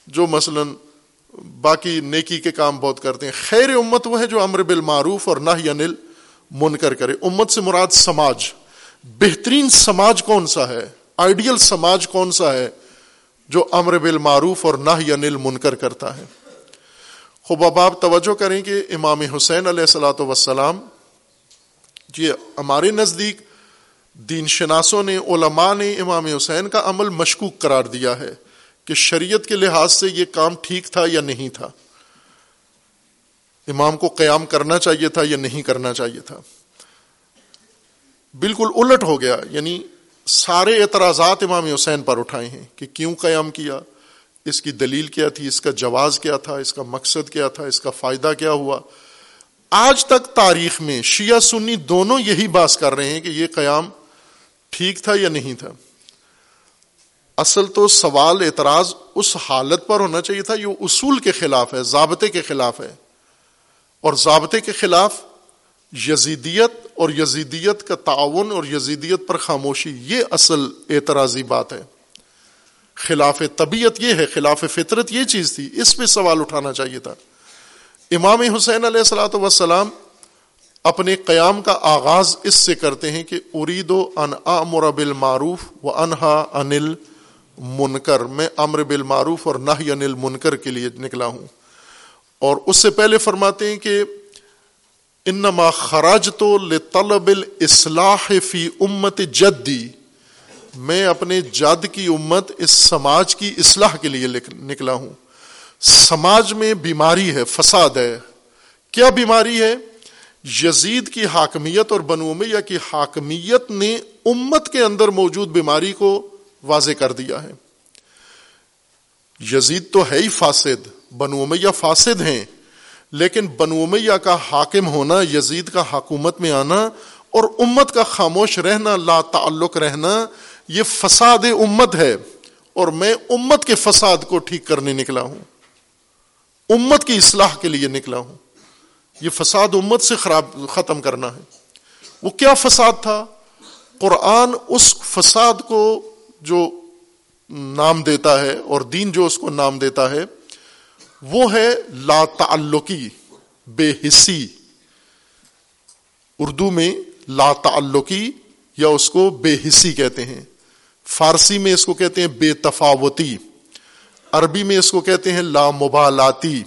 جو مثلا باقی نیکی کے کام بہت کرتے ہیں۔ خیر امت وہ ہے جو امر بالمعروف اور نہ یا نل منکر کرے۔ امت سے مراد سماج۔ بہترین سماج کون سا ہے؟ آئیڈیل سماج کون سا ہے جو امر بالمعروف اور نہ یا نل منکر کرتا ہے؟ خوب اب آپ توجہ کریں کہ امام حسین علیہ السلاۃ وسلام یہ جی، ہمارے نزدیک دین شناسوں نے، علماء نے امام حسین کا عمل مشکوک قرار دیا ہے کہ شریعت کے لحاظ سے یہ کام ٹھیک تھا یا نہیں تھا۔ امام کو قیام کرنا چاہیے تھا یا نہیں کرنا چاہیے تھا۔ بالکل الٹ ہو گیا یعنی سارے اعتراضات امام حسین پر اٹھائے ہیں کہ کیوں قیام کیا۔ اس کی دلیل کیا تھی؟ اس کا جواز کیا تھا؟ اس کا مقصد کیا تھا؟ اس کا فائدہ کیا ہوا؟ آج تک تاریخ میں شیعہ سنی دونوں یہی باس کر رہے ہیں کہ یہ قیام ٹھیک تھا یا نہیں تھا۔ اصل تو سوال اعتراض اس حالت پر ہونا چاہیے تھا، یہ اصول کے خلاف ہے، ضابطے کے خلاف ہے۔ اور ضابطے کے خلاف یزیدیت اور یزیدیت کا تعاون اور یزیدیت پر خاموشی، یہ اصل اعتراضی بات ہے۔ خلاف طبیعت یہ ہے، خلاف فطرت یہ چیز تھی، اس پہ سوال اٹھانا چاہیے تھا۔ امام حسین علیہ السلاۃ وسلام اپنے قیام کا آغاز اس سے کرتے ہیں کہ ارید و ان امر بالمعروف و انہا انل منکر میں امر بالمعروف اور نہ انل منکر کے لیے نکلا ہوں۔ اور اس سے پہلے فرماتے ہیں کہ انما خراج تو طلب الاصلاح فی امت جدی۔ میں اپنے جد کی امت اس سماج کی اصلاح کے لیے نکلا ہوں۔ سماج میں بیماری ہے، فساد ہے۔ کیا بیماری ہے؟ یزید کی حاکمیت اور بنو امیہ کی حاکمیت نے امت کے اندر موجود بیماری کو واضح کر دیا ہے۔ یزید تو ہے ہی فاسد، بنو امیہ فاسد ہیں، لیکن بنو امیہ کا حاکم ہونا، یزید کا حکومت میں آنا اور امت کا خاموش رہنا، لا تعلق رہنا یہ فساد امت ہے اور میں امت کے فساد کو ٹھیک کرنے نکلا ہوں۔ امت کی اصلاح کے لیے نکلا ہوں۔ یہ فساد امت سے خراب، ختم کرنا ہے۔ وہ کیا فساد تھا؟ قرآن اس فساد کو جو نام دیتا ہے اور دین جو اس کو نام دیتا ہے، وہ ہے لا تعلقی، بے حصی اردو میں لا تعلقی یا اس کو بے حصی کہتے ہیں۔ فارسی میں اس کو کہتے ہیں بے تفاوتی عربی میں اس کو کہتے ہیں لا مبالاتی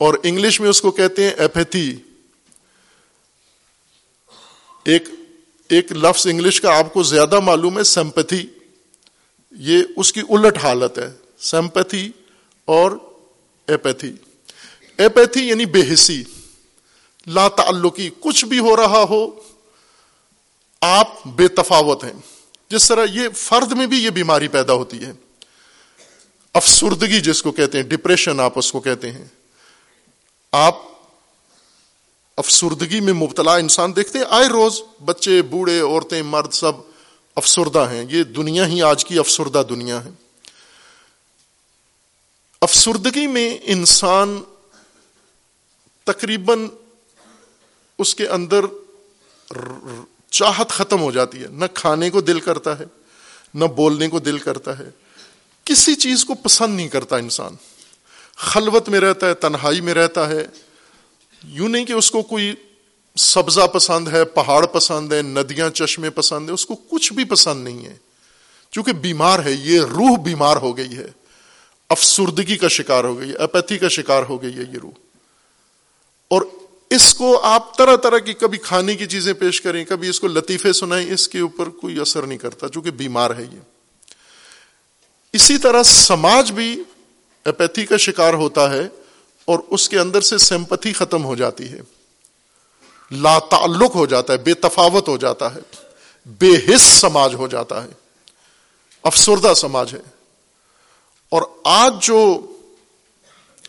اور انگلش میں اس کو کہتے ہیں ایپیتھی ایک ایک لفظ انگلش کا آپ کو زیادہ معلوم ہے، سمپتھی۔ یہ اس کی الٹ حالت ہے، سمپتھی اور ایپیتھی ایپیتھی یعنی بے حصی لا تعلقی کچھ بھی ہو رہا ہو، آپ بے تفاوت ہیں۔ جس طرح یہ فرد میں بھی یہ بیماری پیدا ہوتی ہے۔ افسردگی جس کو کہتے ہیں ڈپریشن آپ اس کو کہتے ہیں۔ آپ افسردگی میں مبتلا انسان دیکھتے ہیں، آئے روز بچے، بوڑھے، عورتیں، مرد سب افسردہ ہیں۔ یہ دنیا ہی آج کی افسردہ دنیا ہے۔ افسردگی میں انسان تقریباً اس کے اندر چاہت ختم ہو جاتی ہے۔ نہ کھانے کو دل کرتا ہے، نہ بولنے کو دل کرتا ہے۔ کسی چیز کو پسند نہیں کرتا انسان۔ خلوت میں رہتا ہے، تنہائی میں رہتا ہے۔ یوں نہیں کہ اس کو کوئی سبزہ پسند ہے، پہاڑ پسند ہے، ندیاں، چشمے پسند ہے، اس کو کچھ بھی پسند نہیں ہے۔ چونکہ بیمار ہے، یہ روح بیمار ہو گئی ہے۔ افسردگی کا شکار ہو گئی ہے اپیتھی کا شکار ہو گئی ہے یہ روح۔ اور اس کو آپ طرح طرح کی کبھی کھانے کی چیزیں پیش کریں، کبھی اس کو لطیفے سنائیں، اس کے اوپر کوئی اثر نہیں کرتا، چونکہ بیمار ہے یہ۔ اسی طرح سماج بھی اپیتھی کا شکار ہوتا ہے اور اس کے اندر سے سمپتھی ختم ہو جاتی ہے۔ لا تعلق ہو جاتا ہے، بے تفاوت ہو جاتا ہے، بے حص سماج ہو جاتا ہے۔ افسردہ سماج ہے۔ اور آج جو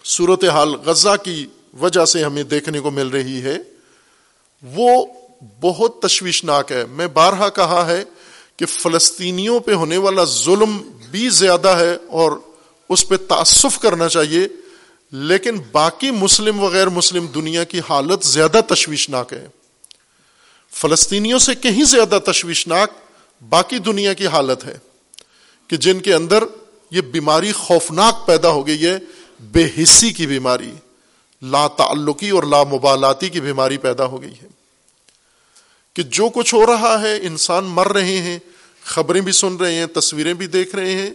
صورت حال غزہ کی وجہ سے ہمیں دیکھنے کو مل رہی ہے۔ وہ بہت تشویشناک ہے۔ میں بارہا کہا ہے کہ فلسطینیوں پہ ہونے والا ظلم بھی زیادہ ہے اور اس پہ تعصف کرنا چاہیے۔ لیکن باقی مسلم وغیر مسلم دنیا کی حالت زیادہ تشویشناک ہے۔ فلسطینیوں سے کہیں زیادہ تشویشناک باقی دنیا کی حالت ہے کہ جن کے اندر یہ بیماری خوفناک پیدا ہو گئی ہے، بے حصی کی بیماری۔ لا تعلقی اور لا مبالاتی کی بیماری پیدا ہو گئی ہے کہ جو کچھ ہو رہا ہے، انسان مر رہے ہیں، خبریں بھی سن رہے ہیں، تصویریں بھی دیکھ رہے ہیں،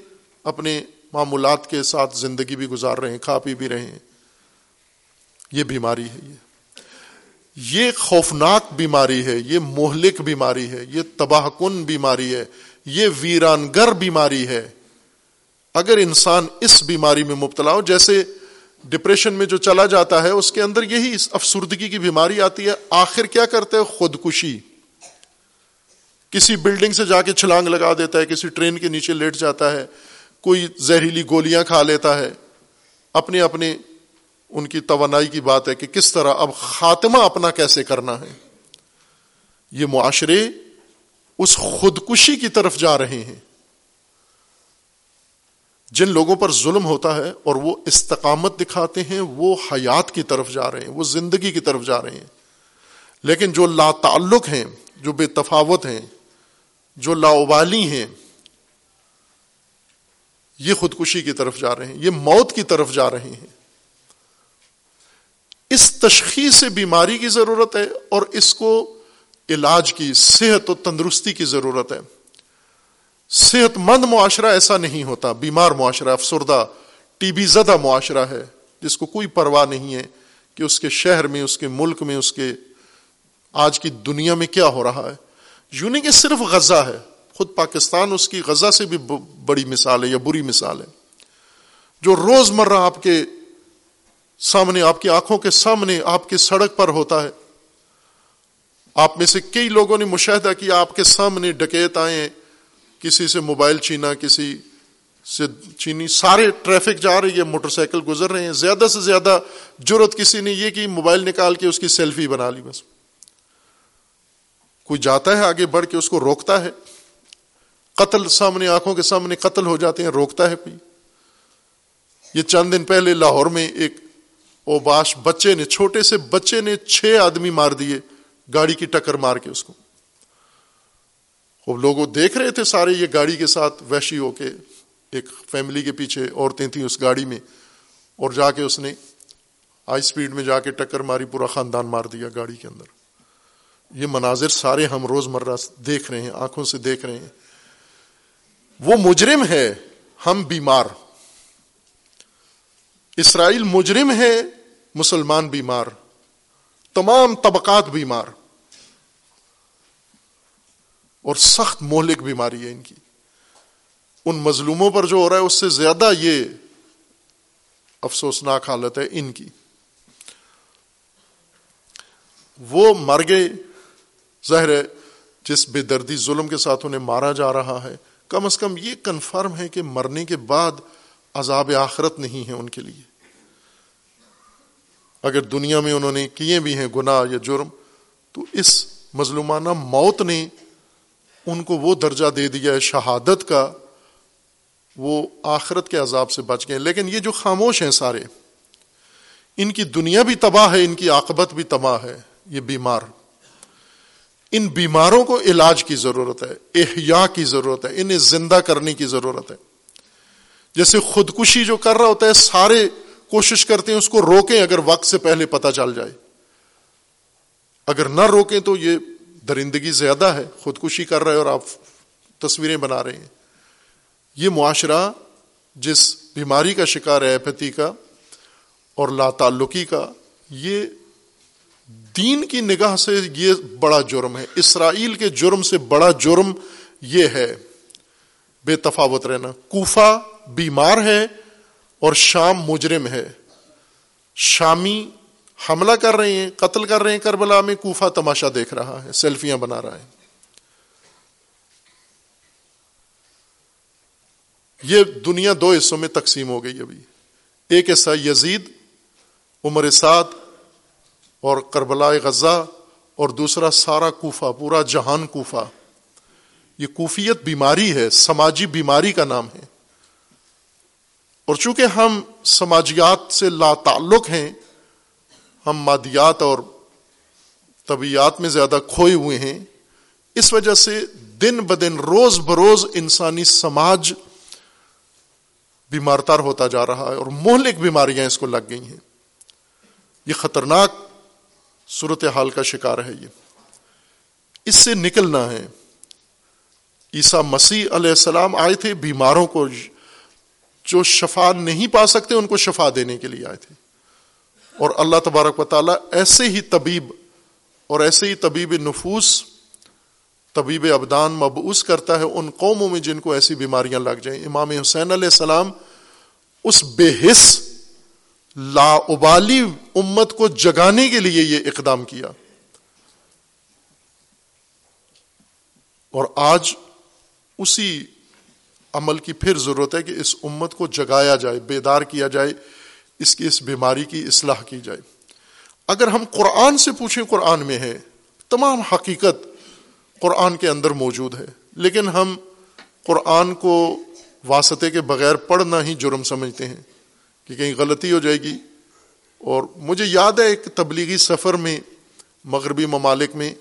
اپنے معمولات کے ساتھ زندگی بھی گزار رہے ہیں، کھا پی بھی رہے ہیں۔ یہ بیماری ہے یہ۔ یہ خوفناک بیماری ہے، یہ مہلک بیماری ہے، یہ تباہ کن بیماری ہے، یہ ویرانگر بیماری ہے۔ اگر انسان اس بیماری میں مبتلا ہو، جیسے ڈپریشن میں جو چلا جاتا ہے، اس کے اندر یہی افسردگی کی بیماری آتی ہے، آخر کیا کرتے ہیں؟ خودکشی۔ کسی بلڈنگ سے جا کے چھلانگ لگا دیتا ہے، کسی ٹرین کے نیچے لیٹ جاتا ہے، کوئی زہریلی گولیاں کھا لیتا ہے۔ اپنے اپنے ان کی توانائی کی بات ہے کہ کس طرح اب خاتمہ اپنا کیسے کرنا ہے۔ یہ معاشرے اس خودکشی کی طرف جا رہے ہیں۔ جن لوگوں پر ظلم ہوتا ہے اور وہ استقامت دکھاتے ہیں، وہ حیات کی طرف جا رہے ہیں، وہ زندگی کی طرف جا رہے ہیں۔ لیکن جو لا تعلق ہیں، جو بے تفاوت ہیں، جو لاوالی ہیں، یہ خودکشی کی طرف جا رہے ہیں، یہ موت کی طرف جا رہے ہیں۔ اس تشخیص سے بیماری کی ضرورت ہے اور اس کو علاج کی، صحت و تندرستی کی ضرورت ہے۔ صحت مند معاشرہ ایسا نہیں ہوتا، بیمار معاشرہ، افسردہ، ٹی بی زدہ معاشرہ ہے، جس کو کوئی پرواہ نہیں ہے کہ اس کے شہر میں، اس کے ملک میں، اس کے آج کی دنیا میں کیا ہو رہا ہے۔ یونی کہ صرف غزہ ہے، خود پاکستان اس کی غزہ سے بھی بڑی مثال ہے یا بری مثال ہے۔ جو روز مرہ آپ کے سامنے، آپ کی آنکھوں کے سامنے، آپ کی سڑک پر ہوتا ہے، آپ میں سے کئی لوگوں نے مشاہدہ کیا، آپ کے سامنے ڈکیت آئے کسی سے موبائل چھینا، کسی سے چینی سارے ٹریفک جا رہی ہے، موٹر سائیکل گزر رہے ہیں، زیادہ سے زیادہ ضرورت کسی نے یہ کہ موبائل نکال کے اس کی سیلفی بنا لی بس۔ کوئی جاتا ہے آگے بڑھ کے، اس کو روکتا ہے۔ قتل سامنے، آنکھوں کے سامنے قتل ہو جاتے ہیں، روکتا ہے کوئی۔ یہ چند دن پہلے لاہور میں ایک اوباش بچے نے، چھوٹے سے بچے نے چھ آدمی مار دیے، گاڑی کی ٹکر مار کے اس کو۔ لوگ دیکھ رہے تھے سارے یہ گاڑی کے ساتھ ویشی ہو کے، ایک فیملی کے پیچھے عورتیں تھیں اس گاڑی میں، اور جا کے اس نے ہائی اسپیڈ میں جا کے ٹکر ماری، پورا خاندان مار دیا گاڑی کے اندر۔ یہ مناظر سارے ہم روز مرہ دیکھ رہے ہیں، آنکھوں سے دیکھ رہے ہیں۔ وہ مجرم ہے، ہم بیمار۔ اسرائیل مجرم ہے، مسلمان بیمار۔ تمام طبقات بیمار۔ اور سخت مہلک بیماری ہے ان کی۔ ان مظلوموں پر جو ہو رہا ہے، اس سے زیادہ یہ افسوسناک حالت ہے ان کی۔ وہ مر گئے۔ ظاہر ہے، جس بے دردی ظلم کے ساتھ انہیں مارا جا رہا ہے، کم از کم یہ کنفرم ہے کہ مرنے کے بعد عذاب آخرت نہیں ہے ان کے لیے۔ اگر دنیا میں انہوں نے کیے بھی ہیں گناہ یا جرم، تو اس مظلومانہ موت نے ان کو وہ درجہ دے دیا ہے شہادت کا، وہ آخرت کے عذاب سے بچ گئے۔ لیکن یہ جو خاموش ہیں سارے، ان کی دنیا بھی تباہ ہے، ان کی عاقبت بھی تباہ ہے، یہ بیمار۔ ان بیماروں کو علاج کی ضرورت ہے، احیاء کی ضرورت ہے، انہیں زندہ کرنے کی ضرورت ہے۔ جیسے خودکشی جو کر رہا ہوتا ہے، سارے کوشش کرتے ہیں اس کو روکیں، اگر وقت سے پہلے پتہ چل جائے۔ اگر نہ روکیں تو یہ درندگی زیادہ ہے، خودکشی کر رہے اور آپ تصویریں بنا رہے ہیں۔ یہ معاشرہ جس بیماری کا شکار ہے ایپیتھی کا اور لا تعلقی کا، یہ دین کی نگاہ سے یہ بڑا جرم ہے۔ اسرائیل کے جرم سے بڑا جرم یہ ہے۔ بے تفاوت رہنا۔ کوفہ بیمار ہے اور شام مجرم ہے۔ شامی حملہ کر رہے ہیں، قتل کر رہے ہیں، کربلا میں کوفہ تماشا دیکھ رہا ہے، سیلفیاں بنا رہا ہے۔ یہ دنیا دو حصوں میں تقسیم ہو گئی ابھی۔ ایک حصہ یزید، عمر سعد اور کربلا غزہ، اور دوسرا سارا کوفہ، پورا جہان کوفہ۔ یہ کوفیت بیماری ہے، سماجی بیماری کا نام ہے۔ اور چونکہ ہم سماجیات سے لا تعلق ہیں ہم مادیات اور طبیعت میں زیادہ کھوئے ہوئے ہیں، اس وجہ سے دن بدن روز بروز انسانی سماج بیمار تر ہوتا جا رہا ہے اور مہلک بیماریاں اس کو لگ گئی ہیں۔ یہ خطرناک صورت حال کا شکار ہے یہ۔ اس سے نکلنا ہے۔ عیسیٰ مسیح علیہ السلام آئے تھے، بیماروں کو جو شفا نہیں پا سکتے، ان کو شفا دینے کے لیے آئے تھے۔ اور اللہ تبارک و تعالیٰ ایسے ہی طبیب اور ایسے ہی طبیب نفوس، طبیب ابدان مبعوث کرتا ہے ان قوموں میں جن کو ایسی بیماریاں لگ جائیں۔ امام حسین علیہ السلام اس بے حص لا ابالی امت کو جگانے کے لیے یہ اقدام کیا۔ اور آج اسی عمل کی پھر ضرورت ہے کہ اس امت کو جگایا جائے، بیدار کیا جائے۔ اس کی اس بیماری کی اصلاح کی جائے۔ اگر ہم قرآن سے پوچھیں قرآن میں ہے، تمام حقیقت قرآن کے اندر موجود ہے۔ لیکن ہم قرآن کو واسطے کے بغیر پڑھنا ہی جرم سمجھتے ہیں کہ کہیں غلطی ہو جائے گی۔ اور مجھے یاد ہے ایک تبلیغی سفر میں، مغربی ممالک میں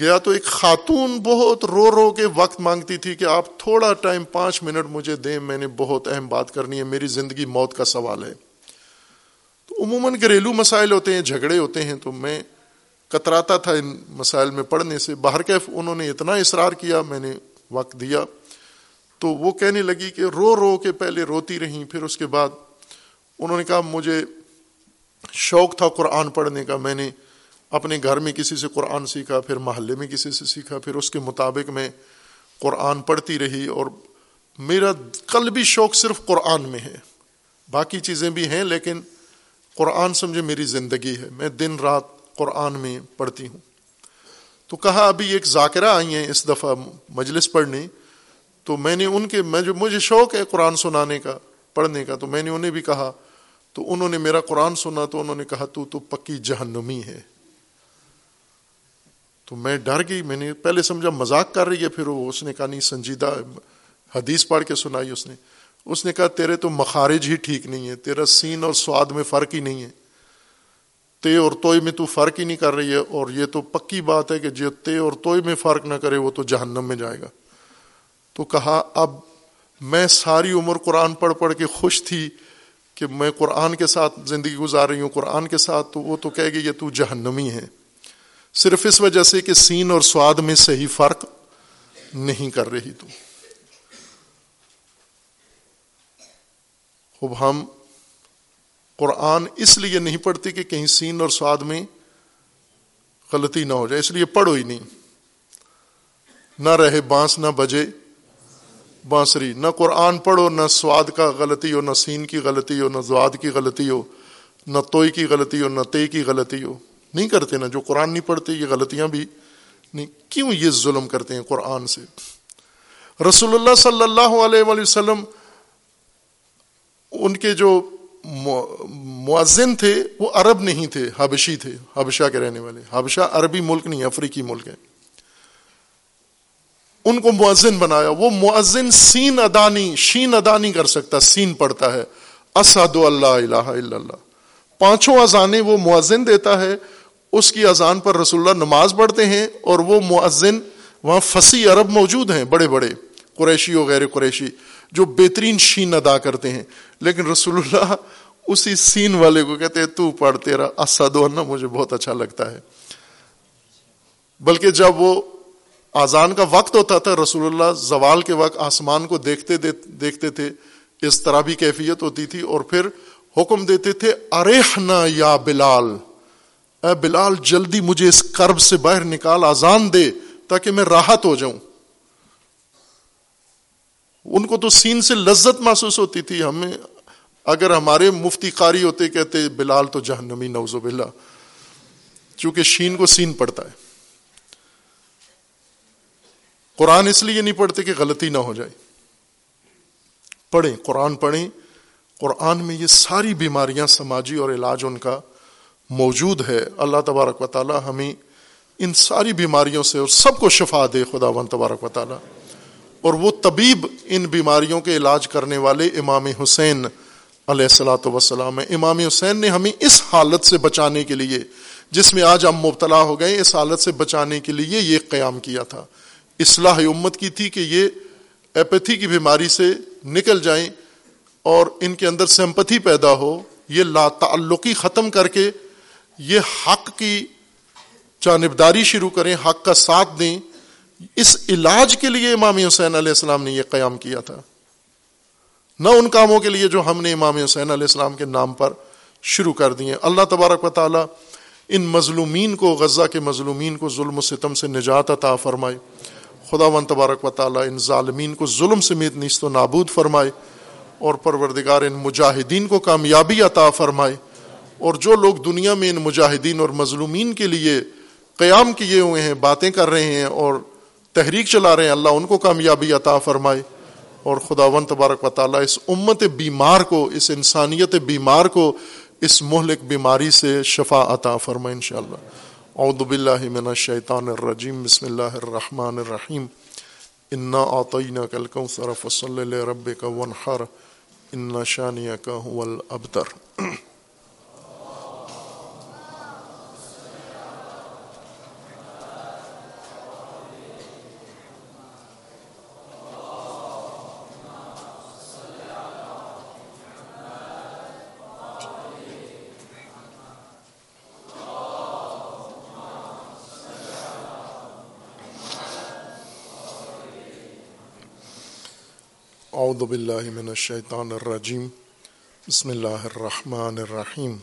گیا تو ایک خاتون بہت رو رو کے وقت مانگتی تھی کہ آپ تھوڑا ٹائم پانچ منٹ مجھے دیں، میں نے بہت اہم بات کرنی ہے، میری زندگی موت کا سوال ہے۔ تو عموماً گھریلو مسائل ہوتے ہیں، جھگڑے ہوتے ہیں، تو میں کتراتا تھا ان مسائل میں پڑھنے سے۔ باہر کیف انہوں نے اتنا اصرار کیا، میں نے وقت دیا۔ تو وہ کہنے لگی کہ رو رو کے پہلے روتی رہیں، پھر اس کے بعد انہوں نے کہا مجھے شوق تھا قرآن پڑھنے کا، میں نے اپنے گھر میں کسی سے قرآن سیکھا، پھر محلے میں کسی سے سیکھا، پھر اس کے مطابق میں قرآن پڑھتی رہی اور میرا قلبی شوق صرف قرآن میں ہے۔ باقی چیزیں بھی ہیں لیکن قرآن سمجھے میری زندگی ہے۔ میں دن رات قرآن میں پڑھتی ہوں۔ تو کہا، ابھی ایک ذاکرہ آئی ہیں اس دفعہ مجلس پڑھنے۔ تو میں نے ان کے، میں جو، مجھے شوق ہے قرآن سنانے کا، پڑھنے کا۔ تو میں نے انہیں بھی کہا، تو انہوں نے میرا قرآن سنا تو انہوں نے کہا، تو تو پکی جہنمی ہے۔ تو میں ڈر گئی، میں نے پہلے سمجھا مذاق کر رہی ہے، پھر وہ اس نے کہا، نہیں، سنجیدہ حدیث پڑھ کے سنائی اس نے۔ اس نے کہا، تیرے تو مخارج ہی ٹھیک نہیں ہے، تیرا سین اور سواد میں فرق ہی نہیں ہے۔ تے اور توئے میں تو فرق ہی نہیں کر رہی ہے، اور یہ تو پکی بات ہے کہ جو تے اور توئے میں فرق نہ کرے، وہ تو جہنم میں جائے گا۔ تو کہا، اب میں ساری عمر قرآن پڑھ پڑھ کے خوش تھی کہ میں قرآن کے ساتھ زندگی گزار رہی ہوں، قرآن کے ساتھ، تو وہ تو کہے گی، یہ تو جہنمی ہے۔ صرف اس وجہ سے کہ سین اور سواد میں صحیح فرق نہیں کر رہی تو۔ خوب، ہم قرآن اس لیے نہیں پڑھتی کہ کہیں سین اور سواد میں غلطی نہ ہو جائے، اس لیے پڑھو ہی نہیں۔ نہ رہے بانس، نہ بجے بانسری۔ نہ قرآن پڑھو، نہ سواد کا غلطی ہو، نہ سین کی غلطی ہو، نہ زواد کی غلطی ہو، نہ توئی کی غلطی ہو، نہ تے کی غلطی ہو۔ نہیں کرتے نا، جو قرآن نہیں پڑھتے، یہ غلطیاں بھی نہیں۔ کیوں یہ ظلم کرتے ہیں قرآن سے؟ رسول اللہ صلی اللہ علیہ وسلم، ان کے جو معذن تھے، وہ عرب نہیں تھے، حبشی تھے۔ حبشہ کے رہنے والے۔ حبشہ عربی ملک نہیں، افریقی ملک ہے۔ ان کو معذن بنایا۔ وہ معذن سین ادا نہیں شین ادا نہیں کر سکتا، سین پڑتا ہے۔ اسد اللہ الہ الا اللہ۔ پانچوں اذانیں وہ معذن دیتا ہے۔ اس کی اذان پر رسول اللہ نماز پڑھتے ہیں اور وہ معذن وہاں فسی عرب موجود ہیں، بڑے بڑے، قریشی و غیر قریشی، جو بہترین شین ادا کرتے ہیں۔ لیکن رسول اللہ اسی سین والے کو کہتے ہیں، تو پڑھ تیرا اسد مجھے بہت اچھا لگتا ہے۔ بلکہ جب وہ آزان کا وقت ہوتا تھا، رسول اللہ زوال کے وقت آسمان کو دیکھتے دیکھتے تھے، اس طرح بھی کیفیت ہوتی تھی اور پھر حکم دیتے تھے ارحنا یا بلال۔ اے بلال، جلدی مجھے اس کرب سے باہر نکال، آزان دے تاکہ میں راحت ہو جاؤں۔ ان کو تو سین سے لذت محسوس ہوتی تھی۔ ہمیں، اگر ہمارے مفتی قاری ہوتے، کہتے، بلال تو جہنمی نوز باللہ۔ چونکہ شین کو سین پڑتا ہے۔ قرآن اس لیے نہیں پڑھتے کہ غلطی نہ ہو جائے۔ پڑھیں، قرآن پڑھیں۔ قرآن میں یہ ساری بیماریاں، سماجی اور علاج ان کا موجود ہے۔ اللہ تبارک و تعالی ہمیں ان ساری بیماریوں سے اور سب کو شفا دے خدا ون تبارک و تعالی۔ اور وہ طبیب ان بیماریوں کے علاج کرنے والے امام حسین علیہ السلاۃ وسلام امام حسین نے ہمیں اس حالت سے بچانے کے لیے، جس میں آج ہم مبتلا ہو گئے، اس حالت سے بچانے کے لیے یہ قیام کیا تھا۔ اصلاح امت کی تھی کہ یہ ایپتھی کی بیماری سے نکل جائیں اور ان کے اندر سمپتھی پیدا ہو، یہ لا تعلقی ختم کر کے یہ حق کی جانبداری شروع کریں، حق کا ساتھ دیں، اس علاج کے لیے امام حسین علیہ السلام نے یہ قیام کیا تھا۔ نہ ان کاموں کے لیے جو ہم نے امام حسین علیہ السلام کے نام پر شروع کر دیے۔ اللہ تبارک و تعالی ان مظلومین کو، غزہ کے مظلومین کو ظلم و ستم سے نجات عطا فرمائے۔ خدا و تبارک و تعالی ان ظالمین کو ظلم سمیت نیست و نابود فرمائے اور پروردگار ان مجاہدین کو کامیابی عطا فرمائے۔ اور جو لوگ دنیا میں ان مجاہدین اور مظلومین کے لیے قیام کیے ہوئے ہیں، باتیں کر رہے ہیں اور تحریک چلا رہے ہیں، اللہ ان کو کامیابی عطا فرمائے۔ اور خدا ون تبارک و تعالیٰ اس امت بیمار کو، اس انسانیت بیمار کو، اس مہلک بیماری سے شفا عطا فرمائے ان شاء اللہ اعوذ باللہ من الشیطان الرجیم، بسم اللہ الرحمن الرحیم۔ انا آتینا کل کوثر فصلی لربک ونحر ان شانیک هو الابتر اعوذ باللہ من الشیطان الرجیم، بسم اللہ الرحمن الرحیم۔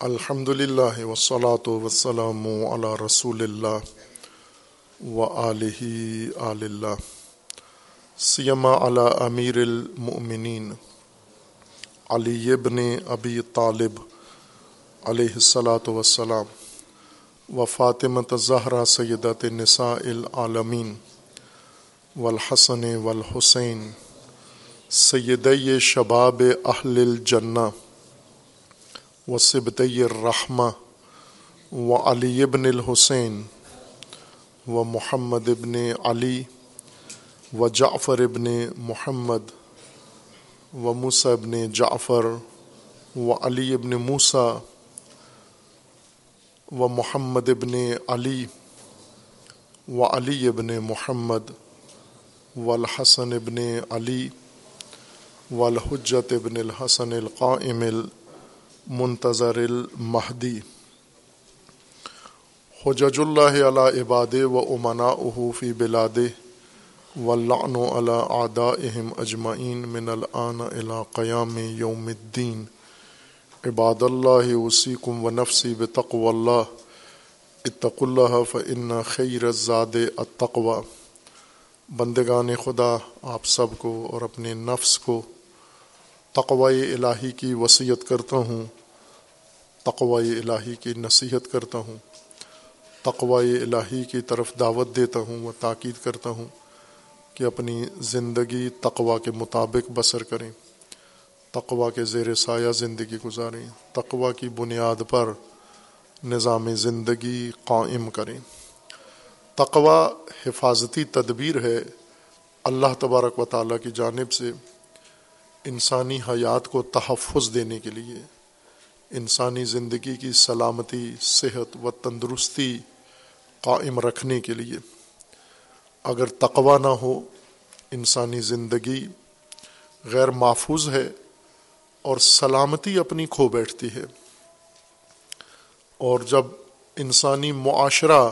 الحمد للہ وسلاۃ وسلم علی رسول اللہ و علیہ آل اللہ، سیما علی امیر المؤمنین علی ابن ابی طالب علیہ الصلاۃ وسلام و فاطمت زہرا سیدت نساء العالمین۔ والحسن والحسین سید شباب اہل الجنہ و سبط الرحمہ و علی ابن الحسین و محمد ابن علی و جعفر ابن محمد و موسیٰ ابن جعفر و علی ابن موسیٰ و محمد ابن علی و علی ابن محمد و الحسن ابن علی و الحجت ابن الحسن القائم المنتظر المہدی۔ حجج اللہ علی عباد و امنا فی بلاد و علی اعدائهم اجمعین من الان الى قیام یوم الدین۔ عباد اللہ وسیکم و نفسی بتقو اللہ اتق اللہ فإن خیر الزاد التقوى بندگان خدا، آپ سب کو اور اپنے نفس کو تقوی الہی کی وصیت کرتا ہوں۔ تقوی الہی کی نصیحت کرتا ہوں۔ تقوی الہی کی طرف دعوت دیتا ہوں و تاکید کرتا ہوں کہ اپنی زندگی تقوا کے مطابق بسر کریں۔ تقوا کے زیر سایہ زندگی گزاریں۔ تقوا کی بنیاد پر نظام زندگی قائم کریں۔ تقوا حفاظتی تدبیر ہے اللہ تبارک و تعالیٰ کی جانب سے انسانی حیات کو تحفظ دینے کے لیے، انسانی زندگی کی سلامتی، صحت و تندرستی قائم رکھنے کے لیے۔ اگر تقوا نہ ہو، انسانی زندگی غیر محفوظ ہے اور سلامتی اپنی کھو بیٹھتی ہے۔ اور جب انسانی معاشرہ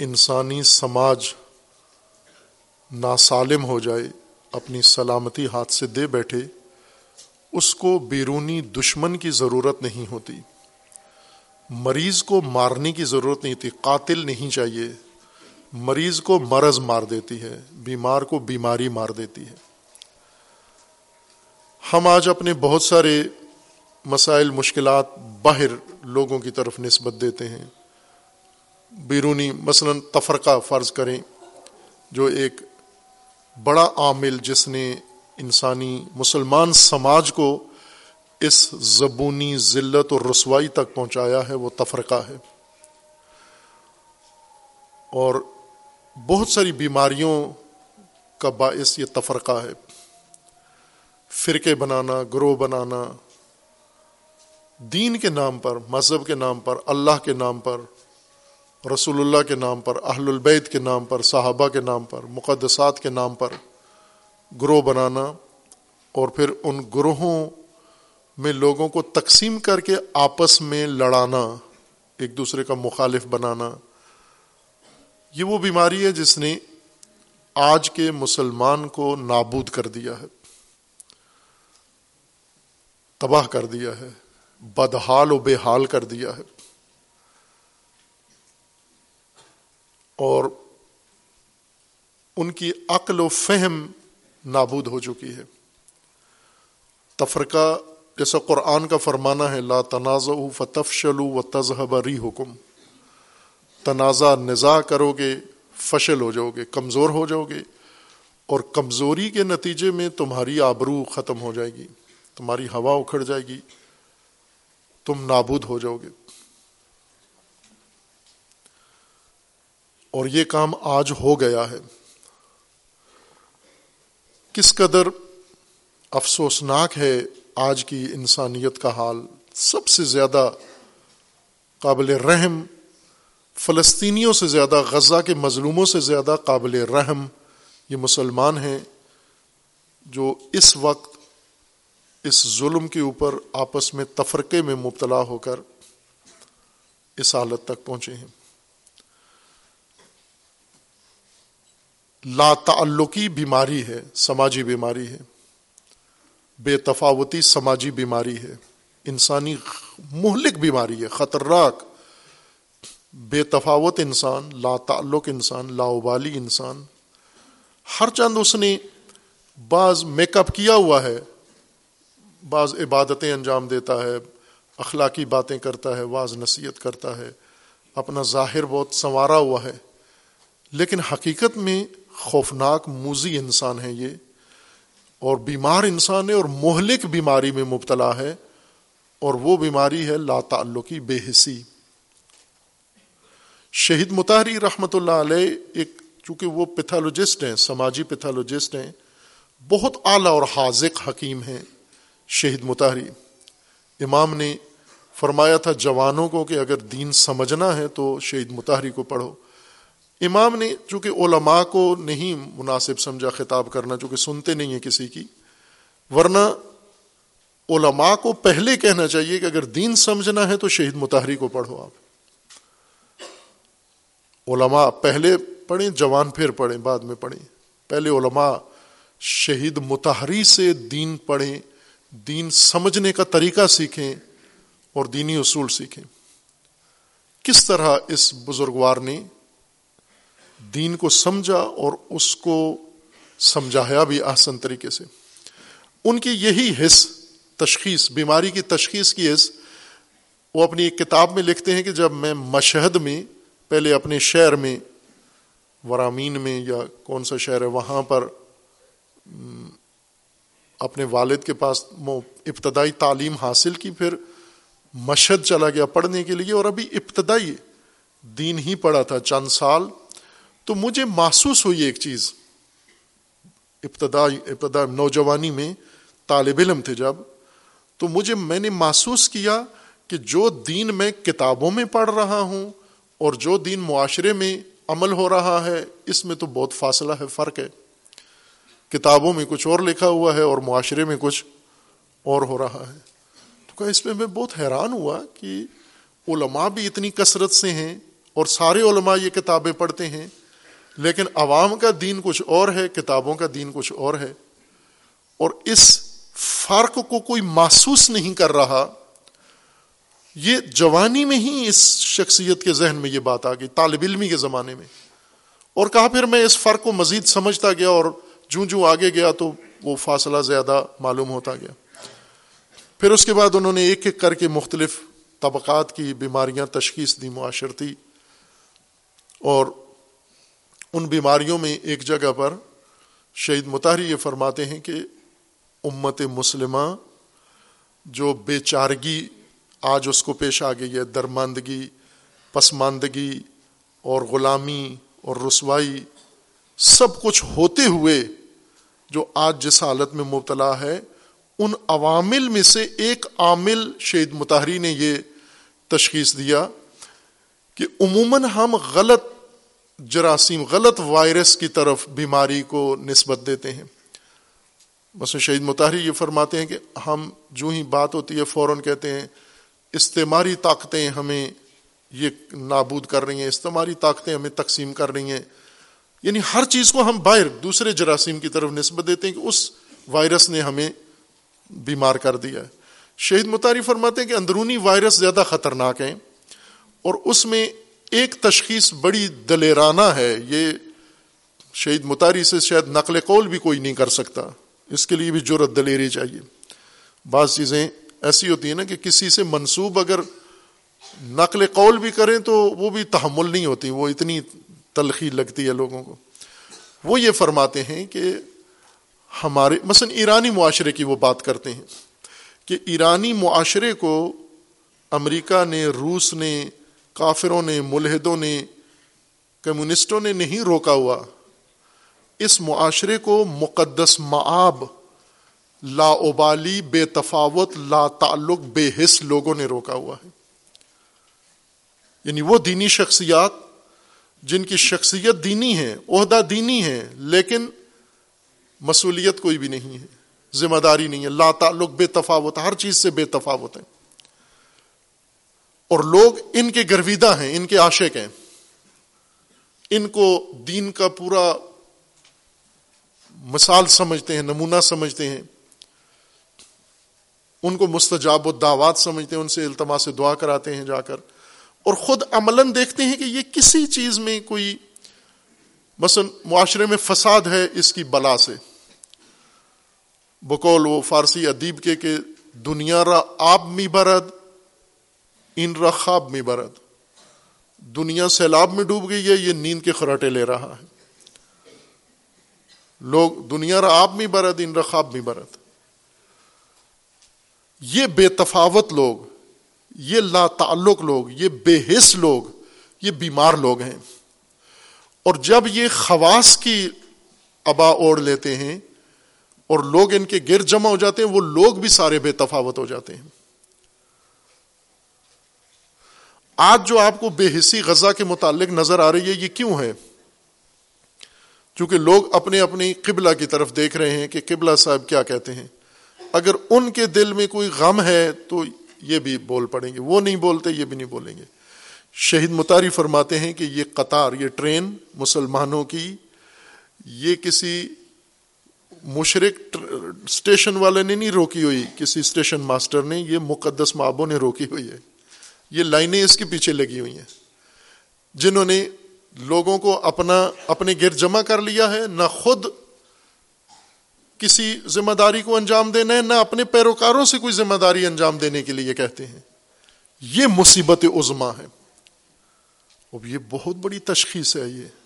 انسانی سماج ناسالم ہو جائے، اپنی سلامتی ہاتھ سے دے بیٹھے، اس کو بیرونی دشمن کی ضرورت نہیں ہوتی۔ مریض کو مارنے کی ضرورت نہیں تھی قاتل نہیں چاہیے۔ مریض کو مرض مار دیتی ہے، بیمار کو بیماری مار دیتی ہے۔ ہم آج اپنے بہت سارے مسائل، مشکلات باہر لوگوں کی طرف نسبت دیتے ہیں۔ بیرونی مثلا تفرقہ فرض کریں جو ایک بڑا عامل جس نے انسانی مسلمان سماج کو اس زبونی ذلت اور رسوائی تک پہنچایا ہے، وہ تفرقہ ہے۔ اور بہت ساری بیماریوں کا باعث یہ تفرقہ ہے۔ فرقے بنانا، گروہ بنانا، دین کے نام پر، مذہب کے نام پر، اللہ کے نام پر رسول اللہ کے نام پر، اہل البید کے نام پر، صحابہ کے نام پر، مقدسات کے نام پر گروہ بنانا اور پھر ان گروہوں میں لوگوں کو تقسیم کر کے آپس میں لڑانا، ایک دوسرے کا مخالف بنانا۔ یہ وہ بیماری ہے جس نے آج کے مسلمان کو نابود کر دیا ہے، تباہ کر دیا ہے، بدحال و بے حال کر دیا ہے۔ اور ان کی عقل و فہم نابود ہو چکی ہے۔ تفرقہ جیسا قرآن کا فرمانا ہے، لا تنازع فتفشلو و تذہب ری حکم تنازع نزا کرو گے فشل ہو جاؤ گے کمزور ہو جاؤ گے اور کمزوری کے نتیجے میں تمہاری آبرو ختم ہو جائے گی، تمہاری ہوا اکھڑ جائے گی، تم نابود ہو جاؤ گے اور یہ کام آج ہو گیا ہے۔ کس قدر افسوسناک ہے آج کی انسانیت کا حال۔ سب سے زیادہ قابل رحم فلسطینیوں سے زیادہ، غزہ کے مظلوموں سے زیادہ قابل رحم یہ مسلمان ہیں جو اس وقت اس ظلم کے اوپر آپس میں تفرقے میں مبتلا ہو کر اس حالت تک پہنچے ہیں۔ لا تعلقی بیماری ہے، سماجی بیماری ہے۔ بے تفاوتی سماجی بیماری ہے۔ انسانی مہلک بیماری ہے، خطرناک۔ بے تفاوت انسان، لا تعلق انسان لاوبالی انسان۔ ہر چند اس نے بعض میک اپ کیا ہوا ہے، بعض عبادتیں انجام دیتا ہے، اخلاقی باتیں کرتا ہے، بعض نصیحت کرتا ہے۔ اپنا ظاہر بہت سنوارا ہوا ہے۔ لیکن حقیقت میں خوفناک موزی انسان ہے یہ، اور بیمار انسان ہے اور مہلک بیماری میں مبتلا ہے، اور وہ بیماری ہے لا تعلقی، بے حسی۔ شہید متحری رحمۃ اللہ علیہ ایک، چونکہ وہ پیتھالوجسٹ ہیں، سماجی پیتھالوجسٹ ہیں، بہت اعلیٰ اور حاضق حکیم ہیں شہید متحری امام نے فرمایا تھا جوانوں کو کہ اگر دین سمجھنا ہے تو شہید متحری کو پڑھو۔ امام نے چونکہ علماء کو نہیں مناسب سمجھا خطاب کرنا، چونکہ سنتے نہیں ہیں کسی کی، ورنہ علماء کو پہلے کہنا چاہیے کہ اگر دین سمجھنا ہے تو شہید متحری کو پڑھو آپ۔ علماء پہلے پڑھیں، جوان پھر پڑھیں، بعد میں پڑھیں۔ پہلے علماء شہید متحری سے دین پڑھیں، دین سمجھنے کا طریقہ سیکھیں اور دینی اصول سیکھیں۔ کس طرح اس بزرگوار نے دین کو سمجھا اور اس کو سمجھایا بھی آسن طریقے سے۔ ان کی یہی حص تشخیص، بیماری کی تشخیص کی حص وہ اپنی ایک کتاب میں لکھتے ہیں کہ جب میں مشہد میں، پہلے اپنے شہر میں، ورامین میں یا کون سا شہر ہے، وہاں پر اپنے والد کے پاس ابتدائی تعلیم حاصل کی، پھر مشہد چلا گیا پڑھنے کے لیے اور ابھی ابتدائی دین ہی پڑھا تھا۔ چند سال تو مجھے محسوس ہوئی ایک چیز۔ ابتدائی ابتدا نوجوانی میں طالب علم تھے جب، تو مجھے میں نے محسوس کیا کہ جو دین میں کتابوں میں پڑھ رہا ہوں اور جو دین معاشرے میں عمل ہو رہا ہے، اس میں تو بہت فاصلہ ہے، فرق ہے۔ کتابوں میں کچھ اور لکھا ہوا ہے اور معاشرے میں کچھ اور ہو رہا ہے۔ تو اس میں میں بہت حیران ہوا کہ علماء بھی اتنی کثرت سے ہیں اور سارے علماء یہ کتابیں پڑھتے ہیں۔ لیکن عوام کا دین کچھ اور ہے، کتابوں کا دین کچھ اور ہے۔ اور اس فرق کو کوئی محسوس نہیں کر رہا۔ یہ جوانی میں ہی اس شخصیت کے ذہن میں یہ بات آ گئی، طالب علمی کے زمانے میں۔ اور کہا پھر میں اس فرق کو مزید سمجھتا گیا اور جوں جوں آگے گیا تو وہ فاصلہ زیادہ معلوم ہوتا گیا۔ پھر اس کے بعد انہوں نے ایک ایک کر کے مختلف طبقات کی بیماریاں تشخیص دی، معاشرتی۔ اور ان بیماریوں میں ایک جگہ پر شہید متحری یہ فرماتے ہیں کہ امت مسلمہ جو بے چارگی آج اس کو پیش آ گئی ہے، درماندگی، پسماندگی اور غلامی اور رسوائی، سب کچھ ہوتے ہوئے جو آج جس حالت میں مبتلا ہے، ان عوامل میں سے ایک عامل شہید متحری نے یہ تشخیص دیا کہ عموماً ہم غلط جراثیم غلط وائرس کی طرف بیماری کو نسبت دیتے ہیں۔ بس شہید متحری یہ فرماتے ہیں کہ ہم جو ہی بات ہوتی ہے فوراً کہتے ہیں، استعماری طاقتیں ہمیں یہ نابود کر رہی ہیں، استعماری طاقتیں ہمیں تقسیم کر رہی ہیں۔ یعنی ہر چیز کو ہم باہر دوسرے جراثیم کی طرف نسبت دیتے ہیں کہ اس وائرس نے ہمیں بیمار کر دیا۔ ہے شہید متحری فرماتے ہیں کہ اندرونی وائرس زیادہ خطرناک ہیں اور اس میں ایک تشخیص بڑی دلیرانہ ہے، یہ شہید متاری سے شاید نقل قول بھی کوئی نہیں کر سکتا۔ اس کے لیے بھی جرت دلیری چاہیے۔ بعض چیزیں ایسی ہوتی ہیں نا کہ کسی سے منسوب اگر نقل قول بھی کریں تو وہ بھی تحمل نہیں ہوتی، وہ اتنی تلخی لگتی ہے لوگوں کو۔ وہ یہ فرماتے ہیں کہ ہمارے، مثلا ایرانی معاشرے کی وہ بات کرتے ہیں کہ ایرانی معاشرے کو امریکہ نے، روس نے کافروں نے، ملحدوں نے، کمیونسٹوں نے نہیں روکا ہوا۔ اس معاشرے کو مقدس معاب، لا ابالی، بے تفاوت، لا تعلق، بے حص لوگوں نے روکا ہوا ہے۔ یعنی وہ دینی شخصیات جن کی شخصیت دینی ہے، عہدہ دینی ہے، لیکن مصولیت کوئی بھی نہیں ہے، ذمہ داری نہیں ہے۔ لا تعلق، بے تفاوت، ہر چیز سے بے تفاوت ہے۔ اور لوگ ان کے گرویدہ ہیں، ان کے عاشق ہیں۔ ان کو دین کا پورا مثال سمجھتے ہیں، نمونہ سمجھتے ہیں۔ ان کو مستجاب و دعوات سمجھتے ہیں، ان سے التما سے دعا کراتے ہیں جا کر۔ اور خود عملاً دیکھتے ہیں کہ یہ کسی چیز میں کوئی، مثلا معاشرے میں فساد ہے اس کی بلا سے۔ بقول وہ فارسی ادیب کے کہ دنیا را آب می برد ان رخاب میں برد۔ دنیا سیلاب میں ڈوب گئی ہے، یہ نیند کے خراٹے لے رہا ہے۔ لوگ دنیا را آپ میں برت ان رخاب میں برت یہ بے تفاوت لوگ، یہ لا تعلق لوگ، یہ بے حص لوگ، یہ بیمار لوگ ہیں۔ اور جب یہ خواص کی ابا اوڑھ لیتے ہیں اور لوگ ان کے گر جمع ہو جاتے ہیں، وہ لوگ بھی سارے بے تفاوت ہو جاتے ہیں۔ آج جو آپ کو بے حصی غزہ کے متعلق نظر آ رہی ہے، یہ کیوں ہے؟ کیونکہ لوگ اپنے اپنی قبلہ کی طرف دیکھ رہے ہیں کہ قبلہ صاحب کیا کہتے ہیں۔ اگر ان کے دل میں کوئی غم ہے تو یہ بھی بول پڑیں گے۔ وہ نہیں بولتے، یہ بھی نہیں بولیں گے۔ شہید متاری فرماتے ہیں کہ یہ قطار، یہ ٹرین مسلمانوں کی، یہ کسی مشرق اسٹیشن والے نے نہیں روکی ہوئی، کسی اسٹیشن ماسٹر نے، یہ مقدس مابوں نے روکی ہوئی ہے۔ یہ لائنیں اس کے پیچھے لگی ہوئی ہیں۔ جنہوں نے لوگوں کو اپنا، اپنے گر جمع کر لیا ہے، نہ خود کسی ذمہ داری کو انجام دینا ہے، نہ اپنے پیروکاروں سے کوئی ذمہ داری انجام دینے کے لیے کہتے ہیں۔ یہ مصیبت عظما ہے۔ اب یہ بہت بڑی تشخیص ہے یہ۔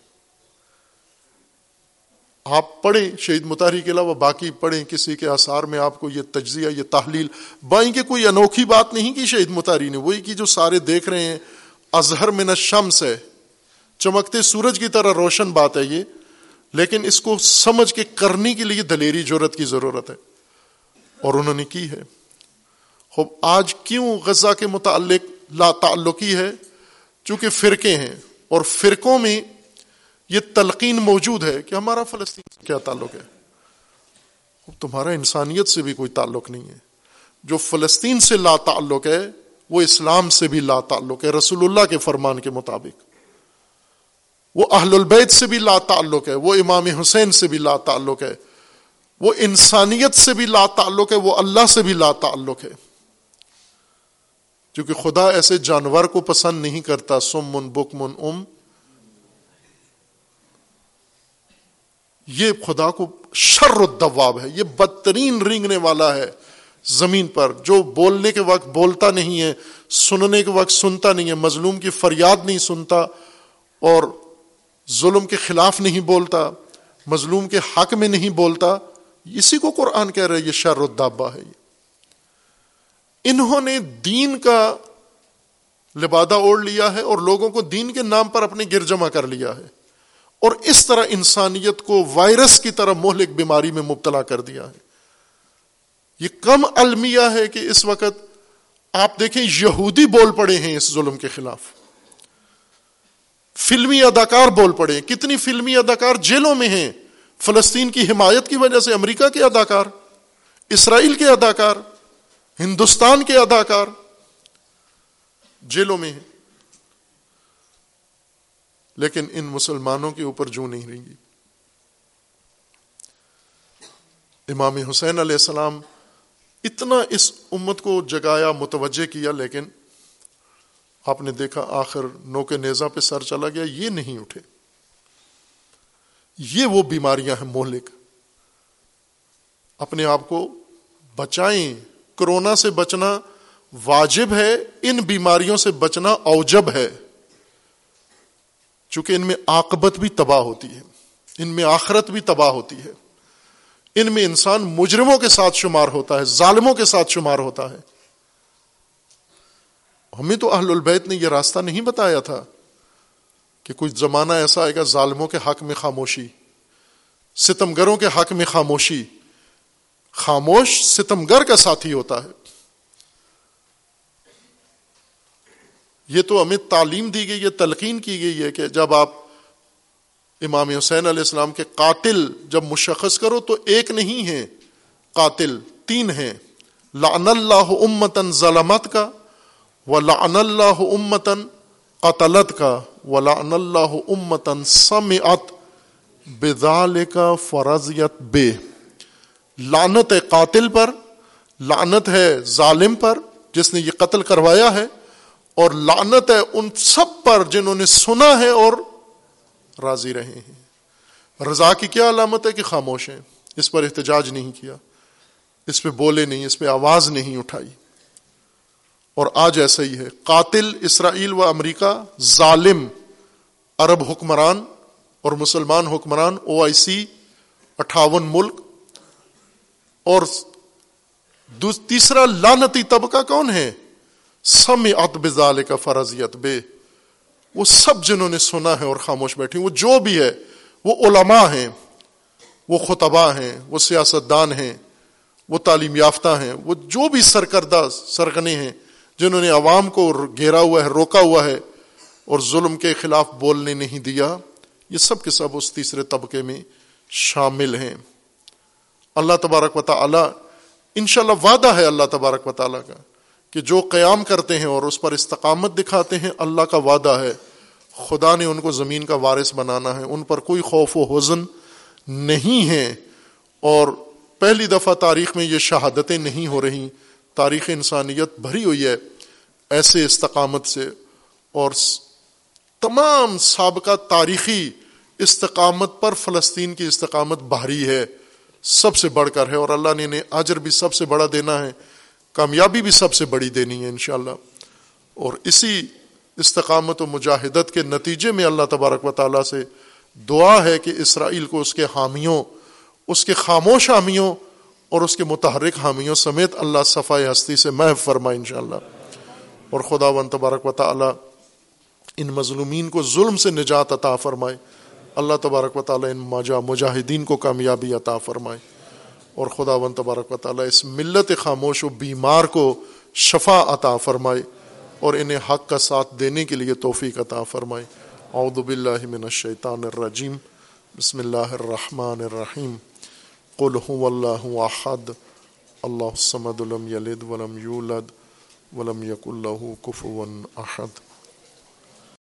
آپ پڑھیں شہید متحری کے علاوہ باقی پڑھیں کسی کے آثار میں آپ کو یہ تجزیہ، یہ تحلیل، بائیں کہ کوئی انوکھی بات نہیں کی شہید متحری نے، وہی کی جو سارے دیکھ رہے ہیں۔ اظہر من الشمس ہے، چمکتے سورج کی طرح روشن بات ہے یہ۔ لیکن اس کو سمجھ کے کرنے کے لیے دلیری جرت کی ضرورت ہے۔ اور انہوں نے کی ہے۔ خوب، آج کیوں غزہ کے متعلق لا تعلقی ہے؟ چونکہ فرقے ہیں۔ اور فرقوں میں یہ تلقین موجود ہے کہ ہمارا فلسطین سے کیا تعلق ہے؟ تمہارا انسانیت سے بھی کوئی تعلق نہیں ہے۔ جو فلسطین سے لا تعلق ہے، وہ اسلام سے بھی لا تعلق ہے، رسول اللہ کے فرمان کے مطابق۔ وہ اہل البید سے بھی لا تعلق ہے، وہ امام حسین سے بھی لا تعلق ہے۔ وہ انسانیت سے بھی لا تعلق ہے، وہ اللہ سے بھی لا تعلق ہے۔ کیونکہ خدا ایسے جانور کو پسند نہیں کرتا سم من بک من ام یہ خدا کو شر الدواب ہے، یہ بدترین رینگنے والا ہے زمین پر، جو بولنے کے وقت بولتا نہیں ہے، سننے کے وقت سنتا نہیں ہے، مظلوم کی فریاد نہیں سنتا اور ظلم کے خلاف نہیں بولتا، مظلوم کے حق میں نہیں بولتا، اسی کو قرآن کہہ رہے یہ شر الدابا ہے۔ یہ انہوں نے دین کا لبادہ اوڑھ لیا ہے اور لوگوں کو دین کے نام پر اپنے گر جمع کر لیا ہے۔ اور اس طرح انسانیت کو وائرس کی طرح مہلک بیماری میں مبتلا کر دیا ہے۔ یہ کم المیہ ہے کہ اس وقت آپ دیکھیں یہودی بول پڑے ہیں اس ظلم کے خلاف۔ فلمی اداکار بول پڑے کتنی فلمی اداکار جیلوں میں ہیں۔ فلسطین کی حمایت کی وجہ سے امریکہ کے اداکار، اسرائیل کے اداکار، ہندوستان کے اداکار جیلوں میں ہیں۔ لیکن ان مسلمانوں کے اوپر جو نہیں رہیں گی۔ امام حسین علیہ السلام اتنا اس امت کو جگایا، متوجہ کیا، لیکن آپ نے دیکھا آخر نو کے نیزا پہ سر چلا گیا، یہ نہیں اٹھے۔ یہ وہ بیماریاں ہیں مہلک۔ اپنے آپ کو بچائیں۔ کرونا سے بچنا واجب ہے، ان بیماریوں سے بچنا اوجب ہے۔ چونکہ ان میں آکبت بھی تباہ ہوتی ہے، ان میں آخرت بھی تباہ ہوتی ہے۔ ان میں انسان مجرموں کے ساتھ شمار ہوتا ہے، ظالموں کے ساتھ شمار ہوتا ہے۔ ہمیں تو اہل البیت نے یہ راستہ نہیں بتایا تھا کہ کچھ زمانہ ایسا آئے گا ظالموں کے حق میں خاموشی، ستمگروں کے حق میں خاموشی۔ خاموش ستمگر کا ساتھی ہوتا ہے۔ یہ تو ہمیں تعلیم دی گئی ہے، تلقین کی گئی ہے کہ جب آپ امام حسین علیہ السلام کے قاتل جب مشخص کرو تو ایک نہیں ہے قاتل تین ہیں۔ لعن اللہ امتن ظلمت کا و لعن اللہ امتن قتلت کا و لعن اللہ امتن سمعت بدال کا فرضیت بے۔ لانت ہے قاتل پر لانت ہے ظالم پر، جس نے یہ قتل کروایا ہے۔ اور لانت ہے ان سب پر جنہوں نے سنا ہے اور راضی رہے ہیں۔ رضا کی کیا علامت ہے کہ خاموش ہیں؟ اس پر احتجاج نہیں کیا۔ اس پہ بولے نہیں، اس پہ آواز نہیں اٹھائی۔ اور آج ایسا ہی ہے۔ قاتل اسرائیل و امریکہ، ظالم، عرب حکمران اور مسلمان حکمران او آئی سی اٹھاون ملک۔ اور تیسرا لانتی طبقہ کون ہے؟ سم اتب ظال کا فرضیت بے۔ وہ سب جنہوں نے سنا ہے اور خاموش بیٹھی وہ جو بھی ہے، وہ علماء ہیں، وہ خطبہ ہیں، وہ سیاستدان ہیں، وہ تعلیم یافتہ ہیں، وہ جو بھی سرکردہ سرگنے ہیں، جنہوں نے عوام کو گھیرا ہوا ہے، روکا ہوا ہے، اور ظلم کے خلاف بولنے نہیں دیا، یہ سب کے سب اس تیسرے طبقے میں شامل ہیں۔ اللہ تبارک و تعالی ان شاء اللہ وعدہ ہے اللہ تبارک و تعالیٰ کا۔ کہ جو قیام کرتے ہیں اور اس پر استقامت دکھاتے ہیں، اللہ کا وعدہ ہے۔ خدا نے ان کو زمین کا وارث بنانا ہے۔ ان پر کوئی خوف و حزن نہیں ہے۔ اور پہلی دفعہ تاریخ میں یہ شہادتیں نہیں ہو رہی۔ تاریخ انسانیت بھری ہوئی ہے ایسے استقامت سے۔ اور تمام سابقہ تاریخی استقامت پر فلسطین کی استقامت بھاری ہے۔ سب سے بڑھ کر ہے۔ اور اللہ نے انہیں اجر بھی سب سے بڑا دینا ہے۔ کامیابی بھی سب سے بڑی دینی ہے انشاءاللہ۔ اور اسی استقامت و مجاہدت کے نتیجے میں اللہ تبارک و تعالیٰ سے دعا ہے کہ اسرائیل کو اس کے حامیوں، اس کے خاموش حامیوں اور اس کے متحرک حامیوں سمیت اللہ صفائی ہستی سے محف فرمائے انشاءاللہ۔ اور خدا و تبارک و تعالیٰ ان مظلومین کو ظلم سے نجات عطا فرمائے۔ اللہ تبارک و تعالیٰ ان ماجا مجاہدین کو کامیابی عطا فرمائے۔ اور خدا و تبارک و تعالیٰ اس ملت خاموش و بیمار کو شفا عطا فرمائے اور انہیں حق کا ساتھ دینے کے لیے توفیق عطا فرمائے۔ اعوذ باللہ من الشیطان الرجیم۔ بسم اللہ الرحمن الرحیم۔ قل هو اللہ احد۔ اللہ الصمد لم یلد ولم یولد ولم یکن له کفوا احد۔